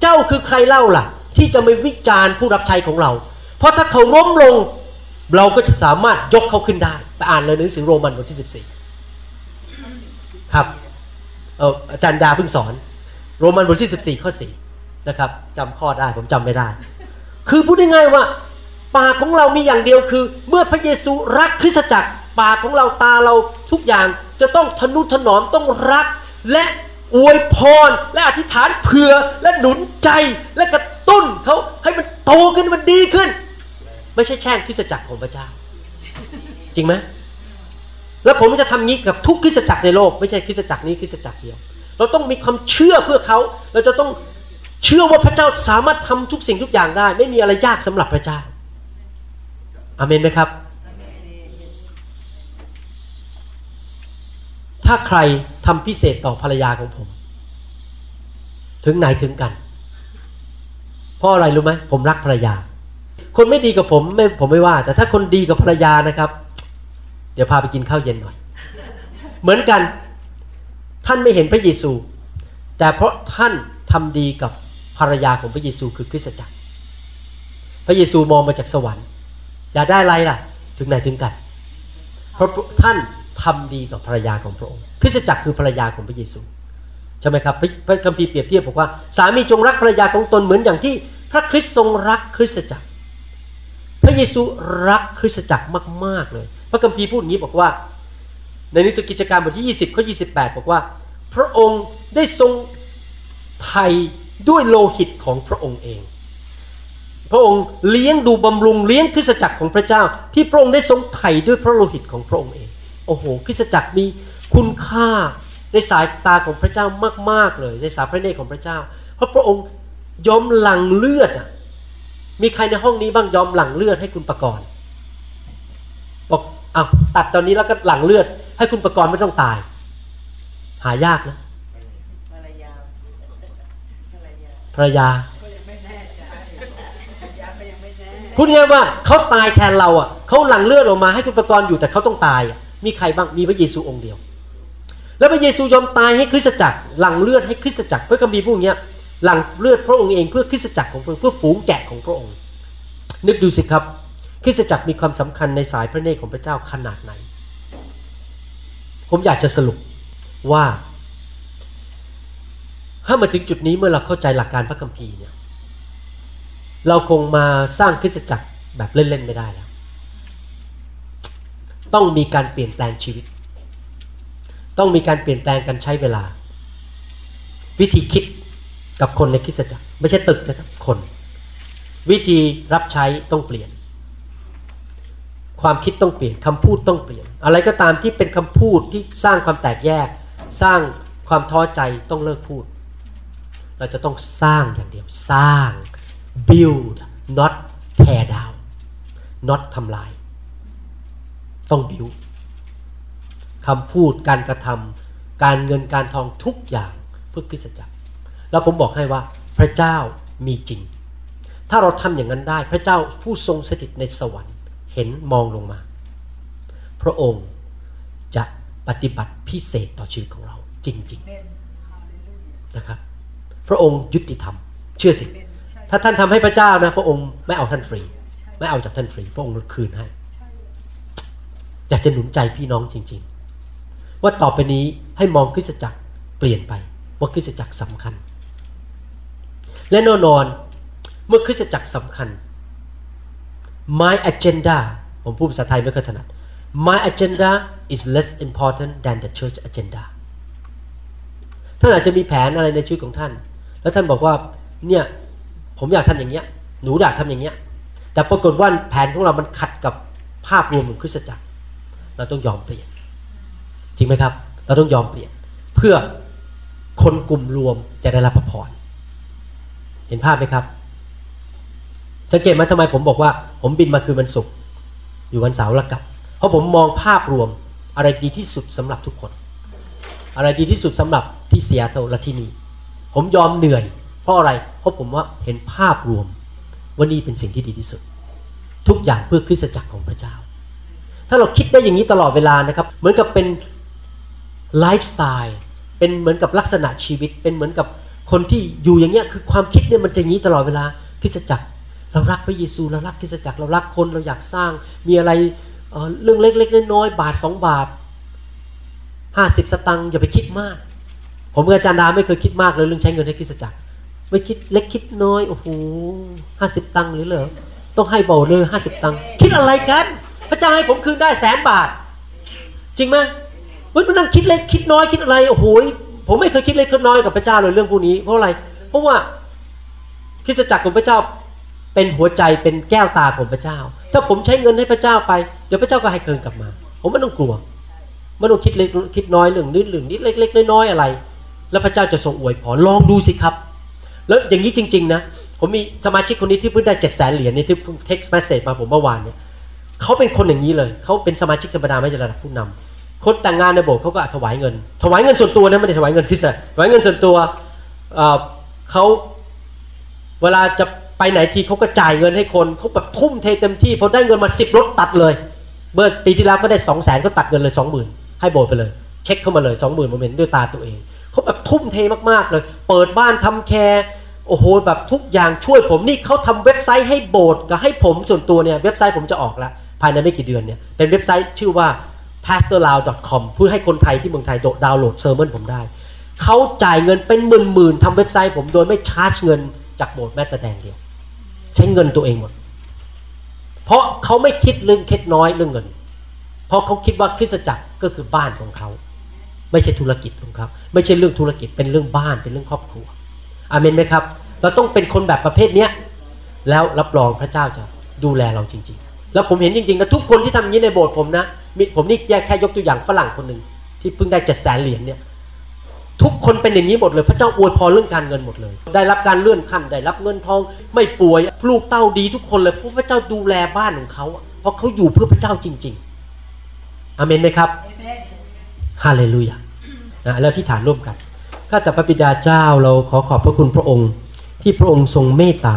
เจ้าคือใครเล่าล่ะ ที่จะไม่วิจารณ์ผู้รับใช้ของเรา เพราะถ้าเขาล้มลง เราก็จะสามารถยกเขาขึ้นได้ไปอ่านเลยหนังสือโรมันบทที่ 14 ครับอาจารย์ดาเพิ่งสอน โรมันบทที่สิบสี่ข้อสี่นะครับจำข้อได้ผมจำไม่ได้ คือพูดง่ายๆว่าปากของเรามีอย่างเดียวคือ เมื่อพระเยซูรักคริสตจักร ปากของเราตาเราทุกอย่างจะต้องทนุถนอมต้องรัก และอวยพรและอธิษฐานเผื่อและหนุนใจและกระตุ้นเขาให้มันโตขึ้นมันดีขึ้น ไม่ใช่แช่งคิสจักรของพระเจ้า จริงไหมแล้วผมจะทำงี้กับทุกคริสจักรในโลก ไม่ใช่คริสจักรนี้คริสจักรเดียว เราต้องมีความเชื่อเพื่อเขา เราจะต้องเชื่อว่าพระเจ้าสามารถทำทุกสิ่งทุกอย่างได้ ไม่มีอะไรยากสำหรับพระเจ้าอาเมนไหมครับ ถ้าใครทำพิเศษต่อภรรยาของผม ถึงไหนถึงกัน เพราะอะไรรู้ไหมผมรักภรรยา คนไม่ดีกับผมไม่ผมไม่ว่า แต่ถ้าคนดีกับภรรยานะครับ เดี๋ยวพาไปกินข้าวเย็นหน่อย เหมือนกัน ท่านไม่เห็นพระเยซู แต่เพราะท่านทำดีกับภรรยาของพระเยซูคือคริสตจักร พระเยซูมองมาจากสวรรค์ อยากได้อะไรล่ะ ถึงไหนถึงกัน เพราะท่าน ทำดีต่อภรรยาของพระองค์คริสตจักรคือภรรยาของพระเยซูใช่ไหมครับพระคัมภีร์เปรียบเทียบบอกว่าสามีจงรักภรรยาของตนเหมือนอย่างที่พระคริสต์ทรงรักคริสตจักร พระเยซูรักคริสตจักรมาก ๆเลย พระคัมภีร์พูดอย่างนี้บอกว่า ในหนังสือกิจการบทที่ 20 ข้อ 28 บอกว่า พระองค์ได้ทรงไทยด้วยโลหิตของพระองค์เอง พระองค์เลี้ยงดูบำรุงเลี้ยงคริสตจักรของพระเจ้า ที่พระองค์ได้ทรงไถ่ด้วยพระโลหิตของพระองค์เอง โอ้โหคริสตจักรมีคุณค่าในสายตาของพระเจ้ามาก ๆเลย ในสายพระเนตรของพระเจ้า เพราะพระองค์ยอมหลั่งเลือดมีใครในห้องนี้บ้างยอมหลั่งเลือดให้คุณประกรณ์บอกเอาตัดตอนนี้แล้วก็หลังเลือด ให้คุณประกรณ์ไม่ต้องตาย หายากนะภรรยาภรรยาพูดง่ายว่าเขาตายแทนเราอะเขาหลังเลือดออกมาให้คุณประกรณ์อยู่แต่เขาต้องตายอะ มีใครบ้างมีพระเยซูองค์เดียว แล้วพระเยซูยอมตายให้คริสตจักรหลังเลือดให้คริสตจักรเพื่อกำบีพูดอย่างนี้หลังเลือดพระองค์เองเพื่อคริสตจักรของพระองค์เพื่อฝูงแกะของพระองค์ นึกดูสิครับ คริสตจักรมีความสำคัญในสายพระเนตรของพระเจ้าขนาดไหน ผมอยากจะสรุปว่า ถ้ามาถึงจุดนี้เมื่อเราเข้าใจหลักการพระคัมภีร์เนี่ยเราคงมาสร้างคริสตจักรแบบเล่น ๆ ไม่ได้แล้ว ต้องมีการเปลี่ยนแปลงชีวิต ต้องมีการเปลี่ยนแปลงการใช้เวลา วิธีคิดกับคนในคริสตจักรไม่ใช่ตึกนะครับคน วิธีรับใช้ต้องเปลี่ยน ความคิดต้องเปลี่ยนคำพูดต้องเปลี่ยน อะไรก็ตามที่เป็นคำพูดที่สร้างความแตกแยก สร้างความท้อใจต้องเลิกพูด เราจะต้องสร้างอย่างเดียว สร้าง build not tear down not ทำลาย ต้องบิวคำพูดการกระทำการเงินการทองทุกอย่างเพื่อคริสตจักร แล้วผมบอกให้ว่าพระเจ้ามีจริง ถ้าเราทำอย่างนั้นได้ พระเจ้าผู้ทรงสถิตในสวรรค์ เห็นมองลงมา พระองค์จะปฏิบัติพิเศษต่อชีวิตของเราจริง ๆนะครับ พระองค์ยุติธรรม เชื่อสิ ถ้าท่านทำให้พระเจ้านะ พระองค์ไม่เอาท่านฟรี ไม่เอาจากท่านฟรี พระองค์คืนให้ อยากจะหนุนใจพี่น้องจริง ๆ ว่าต่อไปนี้ให้มองคริสตจักรเปลี่ยนไปว่าคริสตจักรสำคัญ และแน่นอนเมื่อคริสตจักรสำคัญ my agenda ผมพูดภาษาไทยไม่ค่อยถนัด my agenda is less important than the church agenda ท่านอาจจะมีแผนอะไรในชีวิตของท่าน แล้วท่านบอกว่าเนี่ยผมอยากทำอย่างเงี้ย หนูอยากทำอย่างเงี้ย แต่ปรากฏว่าแผนของเรามันขัดกับภาพรวมของคริสตจักร เราต้องยอมเปลี่ยน จริงไหมครับ เราต้องยอมเปลี่ยน เพื่อคนกลุ่มรวมจะได้รับพระพรเห็นภาพไหมครับ สังเกตไหมทำไมผมบอกว่า ผมบินมาคืนวันศุกร์อยู่วันเสาร์แล้วกลับ เพราะผมมองภาพรวมอะไรดีที่สุดสำหรับทุกคน อะไรดีที่สุดสำหรับที่เซียโตและที่นี่ผมยอมเหนื่อย เพราะอะไรเพราะผมว่าเห็นภาพรวมว่านี่เป็นสิ่งที่ดีที่สุด ทุกอย่างเพื่อคริสตจักรของพระเจ้า ถ้าเราคิดได้อย่างนี้ตลอดเวลานะครับ เหมือนกับเป็นไลฟ์สไตล์เป็นเหมือนกับลักษณะชีวิต เป็นเหมือนกับคนที่อยู่อย่างเงี้ยคือความคิดเนี่ยมันจะอย่างนี้ตลอดเวลาคริสจักร เรารักพระเยซูเรารักคริสจักรเรารักคนเราอยากสร้าง มีอะไรเรื่องเล็กๆน้อยๆบาทสองบาทห้าสิบสตังค์อย่าไปคิดมาก ผมกับอาจารย์ดาไม่เคยคิดมากเลยเรื่องใช้เงินให้คริสจักรไม่คิดเล็กคิดน้อยโอ้โหห้าสิบตังค์หรือเหรอต้องให้เบาเลยห้าสิบตังค์คิดอะไรกัน พระเจ้าให้ผมคืนได้แสนบาท จริงไหมเฮ้ยมันนั่งคิดเล็กคิดน้อยคิดอะไรโอ้โหผมไม่เคยคิดเล็กคิดน้อยกับพระเจ้าเลยเรื่องพวกนี้ เพราะอะไร เพราะว่าคริสตจักรของพระเจ้าเป็นหัวใจเป็นแก้วตาของพระเจ้า ถ้าผมใช้เงินให้พระเจ้าไปเดี๋ยวพระเจ้าก็ให้เคืนกลับมา ผมไม่ต้องกลัวไม่ต้องคิดเล็กคิดน้อยเรื่องนิดเรื่องนิดเล็ก ๆ น้อยๆอะไร แล้วพระเจ้าจะทรงอวยพรลองดูสิครับ แล้วอย่างนี้จริง ๆ นะผมมีสมาชิกคนนี้ที่เพิ่งได้เจ็ดแสนเหรียญนี่ที่เพิ่ง text message มาผมเมื่อวานเนี่ย เขาเป็นคนอย่างนี้เลย เขาเป็นสมาชิกธรรมดาไม่ใช่ระดับผู้นำคนแต่งงานในโบสถ์เขาก็ถวายเงิน ถวายเงินส่วนตัวนะไม่ได้ถวายเงินพิเศษถวายเงินส่วนตัวเขาเวลาจะไปไหนทีเขาก็จ่ายเงินให้คนเขาแบบทุ่มเทเต็มที่พอได้เงินมาสิบลดตัดเลยเมื่อปีที่แล้วก็ได้สองแสนก็ตัดเงินเลยสองหมื่นให้โบสถ์ไปเลย เช็คเข้ามาเลยสองหมื่นผมเห็นด้วยตาตัวเองเขาแบบทุ่มเทมากๆเลย เปิดบ้านทำ care โอ้โหแบบทุกอย่างช่วยผมนี่เขาทำเว็บไซต์ให้โบสถ์กับให้ผมส่วนตัวเนี่ยเว็บไซต์ผมจะออกแล้ว ภายในไม่กี่เดือนเนี่ยเป็นเว็บไซต์ชื่อว่า pastorlao.com เพื่อให้คนไทยที่เมืองไทยดาวน์โหลดเซอร์เมอนผมได้ เขาจ่ายเงินเป็นหมื่นๆทำเว็บไซต์ผมโดยไม่ชาร์จเงินจากโบสถ์แม้แต่แดงเดียว ใช้เงินตัวเองหมด เพราะเขาไม่คิดเรื่องคิดน้อยเรื่องเงิน เพราะเขาคิดว่าคริสตจักรก็คือบ้านของเขา ไม่ใช่ธุรกิจของเขาไม่ใช่เรื่องธุรกิจเป็นเรื่องบ้านเป็นเรื่องครอบครัวอามนไหมครับ เราต้องเป็นคนแบบประเภทเนี้ยแล้วรับรองพระเจ้าจะดูแลเราจริง ๆ แล้วผมเห็นจริงๆนะทุกคนที่ทำอย่างนี้ในโบสถ์ผมนะผมนี่แยกแค่ยกตัวอย่างฝรั่งคนหนึ่งที่เพิ่งได้เจ็ดแสนเหรียญเนี่ยทุกคนเป็นอย่างนี้หมดเลย พระเจ้าอวยพรเรื่องการเงินหมดเลย ได้รับการเลื่อนขั้นได้รับเงินทอง ไม่ป่วยลูกเต้าดีทุกคนเลยเพราะพระเจ้าดูแลบ้านของเขาเพราะเขาอยู่เพื่อพระเจ้าจริง ๆอเมนไหมครับฮาเลลูยานะแล้วที่ฐานร่วมกันข้าแต่พระบิดาเจ้าเราขอขอบพระคุณพระองค์ ที่พระองค์ทรงเมตตา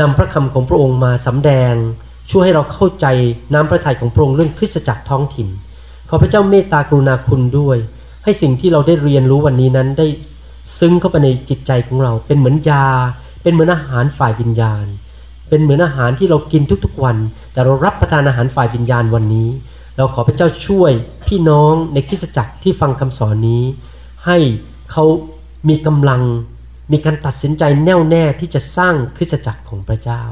นำพระคำของพระองค์มาสำแดง ช่วยให้เราเข้าใจน้ำพระทัยของพระองค์เรื่องคริสตจักรท้องถิ่น ขอพระเจ้าเมตตากรุณาคุณด้วย ให้สิ่งที่เราได้เรียนรู้วันนี้นั้นได้ซึ้งเข้าไปในจิตใจของเรา เป็นเหมือนยา เป็นเหมือนอาหารฝ่ายวิญญาณ เป็นเหมือนอาหารที่เรากินทุกๆวัน แต่เรารับประทานอาหารฝ่ายวิญญาณวันนี้ เราขอพระเจ้าช่วยพี่น้องในคริสตจักรที่ฟังคำสอนนี้ ให้เขามีกำลัง มีการตัดสินใจแน่วแน่ที่จะสร้างคริสตจักรของพระเจ้า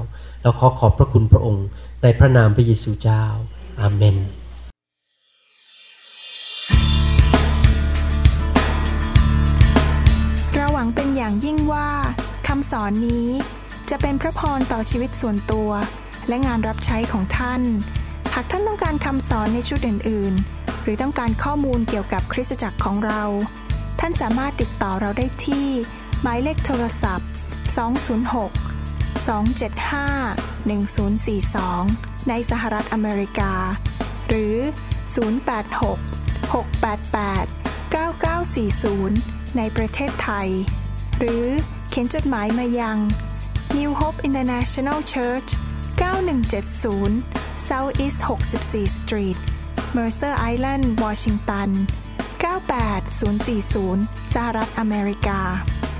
เราขอขอบพระคุณพระองค์ ในพระนามพระเยซูเจ้า อาเมนเป็นอย่างยิ่งว่าคำสอนนี้จะเป็นพระพรต่อชีวิตส่วนตัว และงานรับใช้ของท่าน หากท่านต้องการคำสอนในชุดอื่น ๆ หรือต้องการข้อมูลเกี่ยวกับคริสตจักรของเรา ท่านสามารถติดต่อเราได้ที่ หมายเลขโทรศัพท์ 206 275 1042 ในสหรัฐอเมริกา หรือ 086 688 9940 ในประเทศไทย หรือเขียนจดหมายมายัง New Hope International Church 9170 South East 64 Street Mercer Island Washington 98040 สหรัฐอเมริกา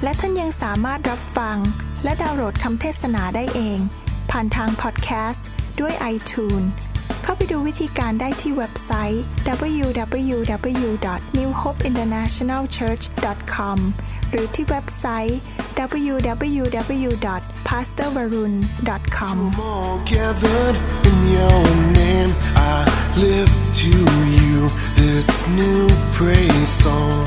และท่านยังสามารถรับฟัง และดาวน์โหลดคำเทศนาได้เอง ผ่านทางพอดแคสต์ด้วย iTunes เข้าไปดูวิธีการได้ที่เว็บไซต์ www.newhopeinternationalchurch.com หรือที่เว็บไซต์ www.pastorvarun.com gathered in your name. I lift to you this new praise song.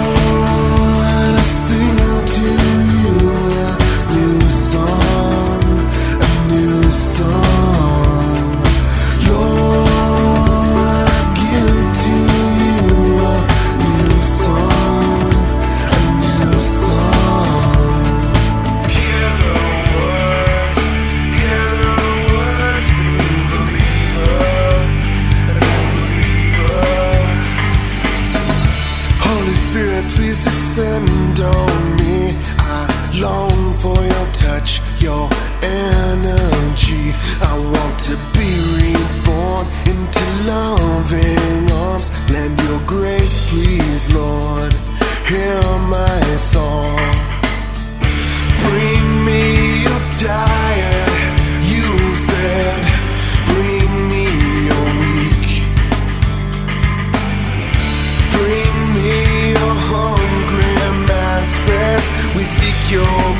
Bring me your you said. Bring me your weak. Bring me your hungry masses. We seek your